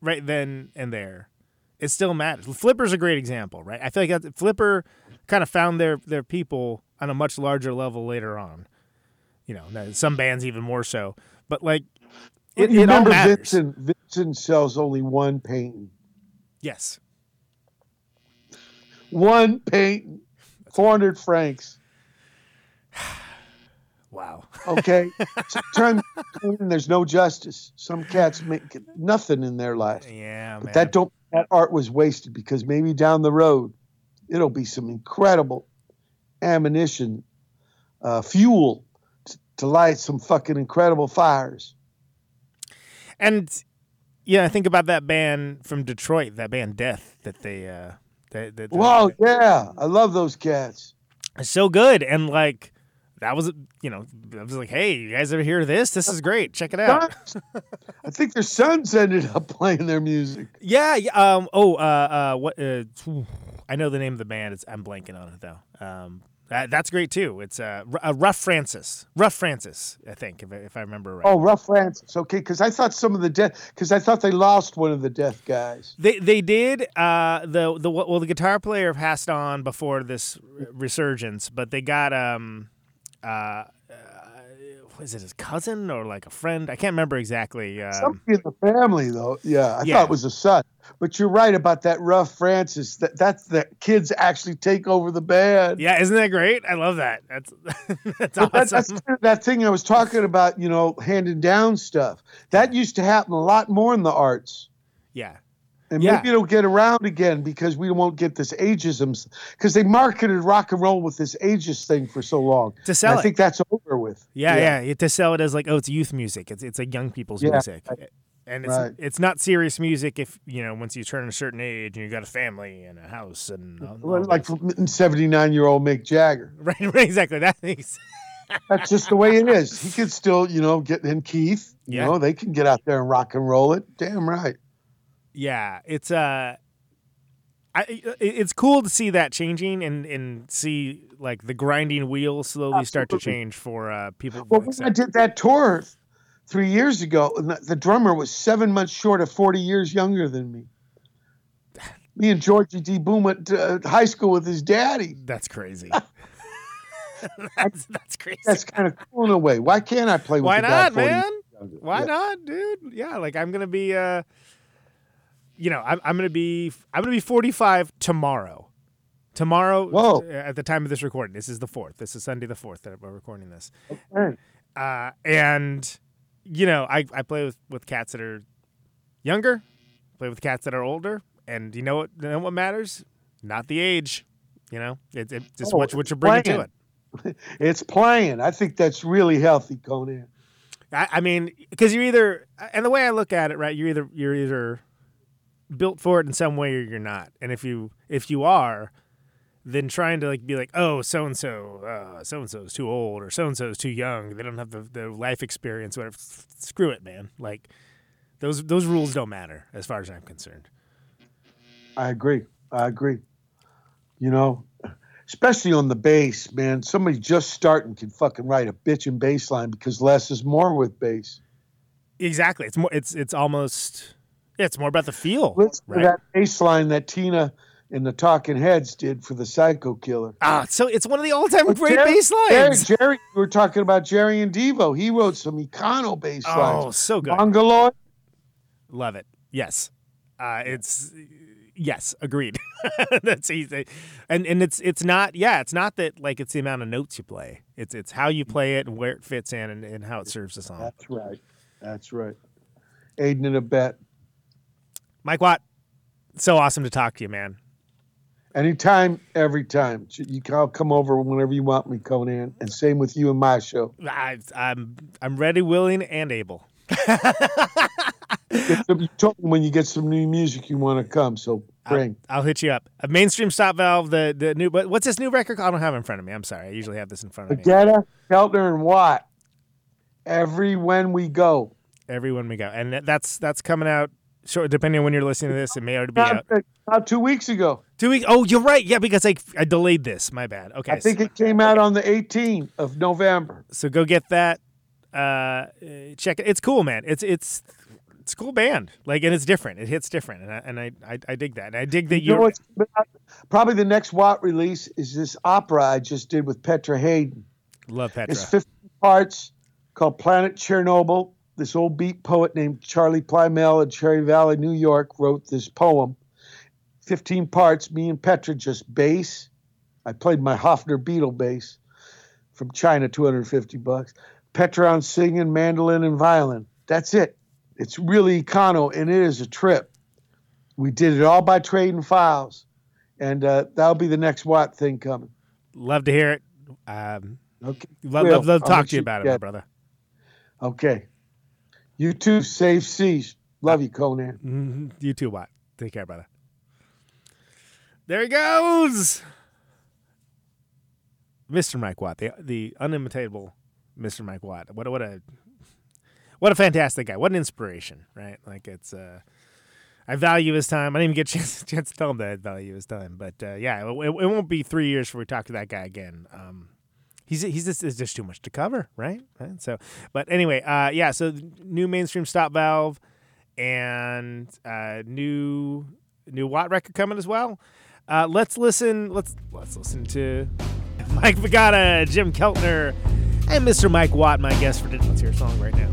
right then and there, it still matters. Flipper's a great example, right? I feel like Flipper kind of found their their people on a much larger level later on. You know, some bands even more so, but like it, you it all remember matters. Vincent? Vincent sells only one painting. Yes, One painting, 400 francs. *sighs* wow. Okay. *laughs* Sometimes there's no justice. Some cats make nothing in their life. Yeah, But man. that don't that art was wasted because maybe down the road it'll be some incredible ammunition, uh, fuel t- to light some fucking incredible fires. and yeah, I think about that band from Detroit, that band Death, that they uh, that, that Wow, yeah, I love those cats. It's so good and like that was you know I was like hey you guys ever hear this this is great check it out *laughs* I think their sons ended up *laughs* playing their music. yeah, yeah um oh uh uh what uh I know the name of the band it's I'm blanking on it though um Uh, that's great too. It's uh, R- Rough Francis. Rough Francis, I think, if I, if I remember right. Oh, Rough Francis. Okay, because I thought some of the death, because I thought they lost one of the death guys. They they did. Uh, the the well, the guitar player passed on before this resurgence, but they got um, uh, uh, was it his cousin or like a friend? I can't remember exactly. Um, Somebody in the family, though. Yeah, I Yeah. thought it was a son. But you're right about that Rough Francis. That that's the kids actually take over the band. yeah, isn't that great? I love that. That's *laughs* that's But that, awesome. that's that thing I was talking about. You know, handing down stuff. That used to happen a lot more in the arts. yeah, And Yeah. maybe it'll get around again because we won't get this ageism. Because they marketed rock and roll with this ageist thing for so long. To sell And I it. think that's over with. yeah, yeah. You- To sell it as like, oh, it's youth music. It's it's like young people's Yeah, music. And it's right. it's not serious music if you know once you turn a certain age and you got a family and a house and all- all Like 79 year old Mick Jagger. *laughs* right, right exactly that makes *laughs* That's just the way it is. He could still, you know, get in Keith. You Yeah. know, they can get out there and rock and roll it. Damn right. Yeah, it's uh I, it's cool to see that changing and, and see like the grinding wheels slowly start to change for uh, people. Well, when I did that tour three years ago, and the, drummer was seven months short of 40 years younger than me. Me and Georgie D. Boon went to uh, high school with his daddy. that's crazy. *laughs* *laughs* that's that's crazy. That's kind of cool in a way. Why can't I play with Why not, 40 man? Why Yeah. not, dude? Yeah, like I'm gonna be uh, you know, I'm I'm gonna be I'm gonna be 45 tomorrow. Tomorrow, Whoa. at the time of this recording, this is the fourth. This is Sunday the fourth that we're recording this. Hey, uh, and you know I, I play with, with cats that are younger play with cats that are older and you know what you know what matters not the age you know it's it, just Oh, what, what you're bringing to it *laughs* It's playing. I think that's really healthy, Conan. I, I mean because you're either and the way I look at it right you're either you're either built for it in some way or you're not and if you if you are then trying to like be like oh so uh, and so so and so is too old or so and so is too young they don't have the, the life experience whatever screw it man like those those rules don't matter as far as I'm concerned I agree. I agree. You know, especially on the bass, man. Somebody just starting can fucking write a bitchin' bass line because less is more with bass. exactly it's more it's it's almost yeah it's more about the feel Listen right to that bass line that Tina and the Talking Heads did for the Psycho Killer. ah so it's one of the all-time great Jerry- bass lines Jerry, Jerry, we were talking about Jerry and Devo. He wrote some Econo bass oh lines. so good Mongoloid. Love it. Yes. Uh, it's yes, agreed. *laughs* That's easy. And and it's it's not yeah, it's not that like it's the amount of notes you play. It's it's how you play it and where it fits in and, and how it serves the song. That's right. That's right. Aiden and a bet. Mike Watt, so awesome to talk to you, man. Anytime, every time. You can I'll come over whenever you want me, Conan. And same with you and my show. I, I'm I'm ready, willing, and able. You told me when you get some new music you want to come, so bring. I'll hit you up. A main steam stop valve. The the new. But what's this new record? called? I don't have it in front of me. I'm sorry. I usually have this in front of me. Baggetta, Keltner, and Watt. Every when we go. Every when we go, and that's that's coming out. Short, depending on when you're listening to this, it may already be out. About, two weeks ago. Two weeks. Oh, you're right. Yeah, because I I delayed this. My bad. Okay. I think it came out on the 18th of November. so go get that. Uh, check it. It's cool, man. It's it's it's a cool band. Like, and it's different. It hits different, and I and I I, I dig that. And I dig that You know probably the next Watt release is this opera I just did with Petra Haden. love Petra. It's 15 parts called Planet Chernobyl. This old beat poet named Charlie Plymell in Cherry Valley, New York, wrote this poem. 15 parts, me and Petra just bass. I played my Hofner Beatle bass from China, 250 bucks. Petra on singing, mandolin, and violin. That's it. It's really econo, and it is a trip. We did it all by trading files, and uh, that'll be the next Watt thing coming. love to hear it. Um, Okay. love love, love to talk to you about it, my brother. Okay. You too. Safe seas. Love you, Conan. Mhm. You too, Watt. Take care, brother. There he goes, Mr. Mike Watt, the the unimitable Mr. Mike Watt. What a, what a what a fantastic guy. What an inspiration, right? Like it's uh I value his time. I didn't even get a *laughs* chance, chance to tell him that I value his time. But uh, yeah, it, it, it won't be three years before we talk to that guy again. Um, he's he's just it's just too much to cover, right? right? So, but anyway, uh, yeah. So new main steam stop valve and uh, new new Watt record coming as well. Uh, let's listen. Let's let's listen to Mike Baggetta, Jim Keltner, and Mr. Mike Watt, my guest for today. Let's hear a song right now.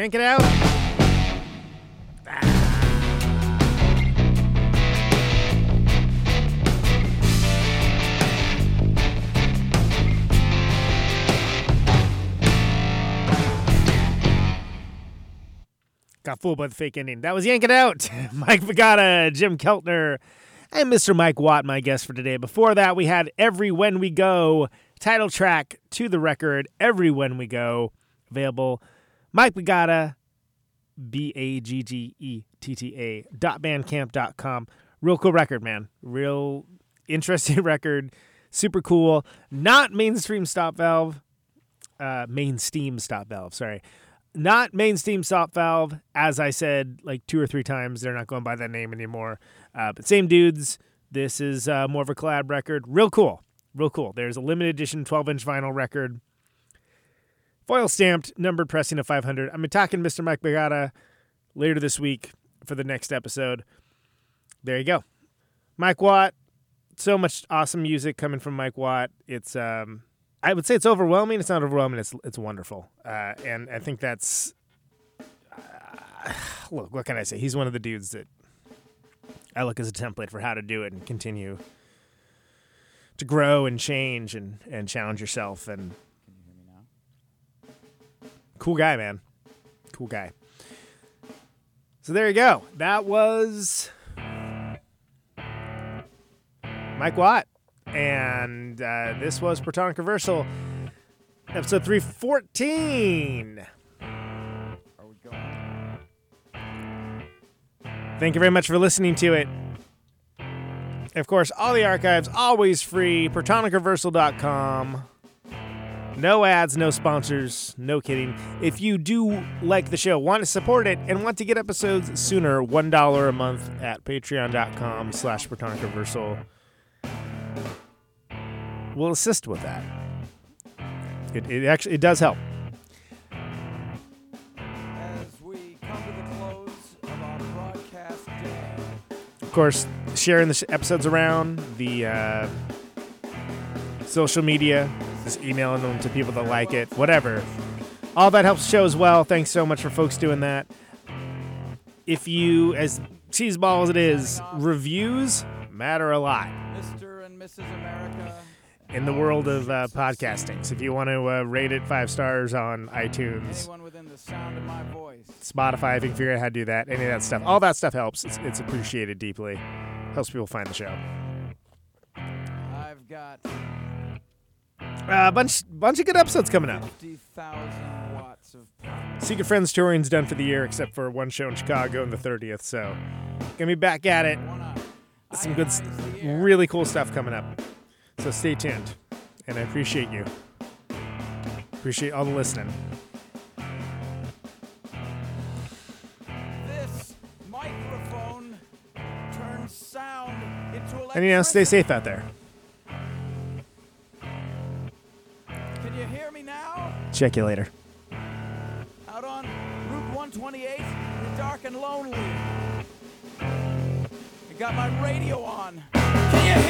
Yank it out. Ah. Got fooled by the fake ending. That was Yank It Out. *laughs* Mike Baggetta, Jim Keltner, and Mr. Mike Watt, my guest for today. Before that, we had Every When We Go, title track to the record, Every When We Go, available. Mike Baggetta, B A G G E T T A, dot bandcamp.com. Real cool record, man. Real interesting *laughs* record. Super cool. Not mainstream stop valve. Uh, main steam stop valve, sorry not main steam stop valve as i said like two or three times they're not going by that name anymore uh, but same dudes this is uh, more of a collab record real cool real cool there's a limited edition 12 inch vinyl record foil stamped numbered pressing of 500 i'm attacking mr mike Baggetta later this week for the next episode there you go mike watt so much awesome music coming from mike watt it's um I would say it's overwhelming. It's not overwhelming. It's it's wonderful, uh, and I think that's. Uh, *sighs* look, what can I say? He's one of the dudes that I look as a template for how to do it and continue to grow and change and and challenge yourself. And cool guy, man. Cool guy. So there you go. That was Mike Watt and uh, this was Protonic Reversal, episode 314. Thank you very much for listening to it. Of course, all the archives always free. ProtonicReversal.com. No ads, no sponsors, no kidding. If you do like the show, want to support it, and want to get episodes sooner, $1 a month at patreon.com slash Protonic Reversal will assist with that. It, it actually it does help. As we come to the close of our broadcast day, Of course, sharing the episodes around the uh, social media, just emailing them to people that like it, whatever. All that helps the show as well. Thanks so much for folks doing that. If you, as cheeseball as it is, reviews matter a lot. Mr. and Mrs. America. in the world of uh, podcasting. So if you want to uh, rate it five stars on iTunes, Anyone the sound of my voice. Spotify, if you can figure out how to do that, any of that stuff, all that stuff helps. It's, it's appreciated deeply. Helps people find the show. I've got A uh, bunch bunch of good episodes coming up. 50,000 watts of power. Secret Friends touring's done for the year, except for one show in Chicago on the 30th. So gonna be back at it. Some good, really cool stuff coming up. So stay tuned, and I appreciate you. Appreciate all the listening. This microphone turns sound into electricity. And you know, stay safe out there. Check you later. Out on Route 128, dark and lonely. I got my radio on. Can you hear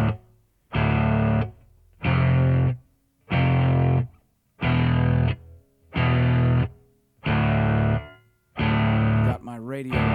Radio.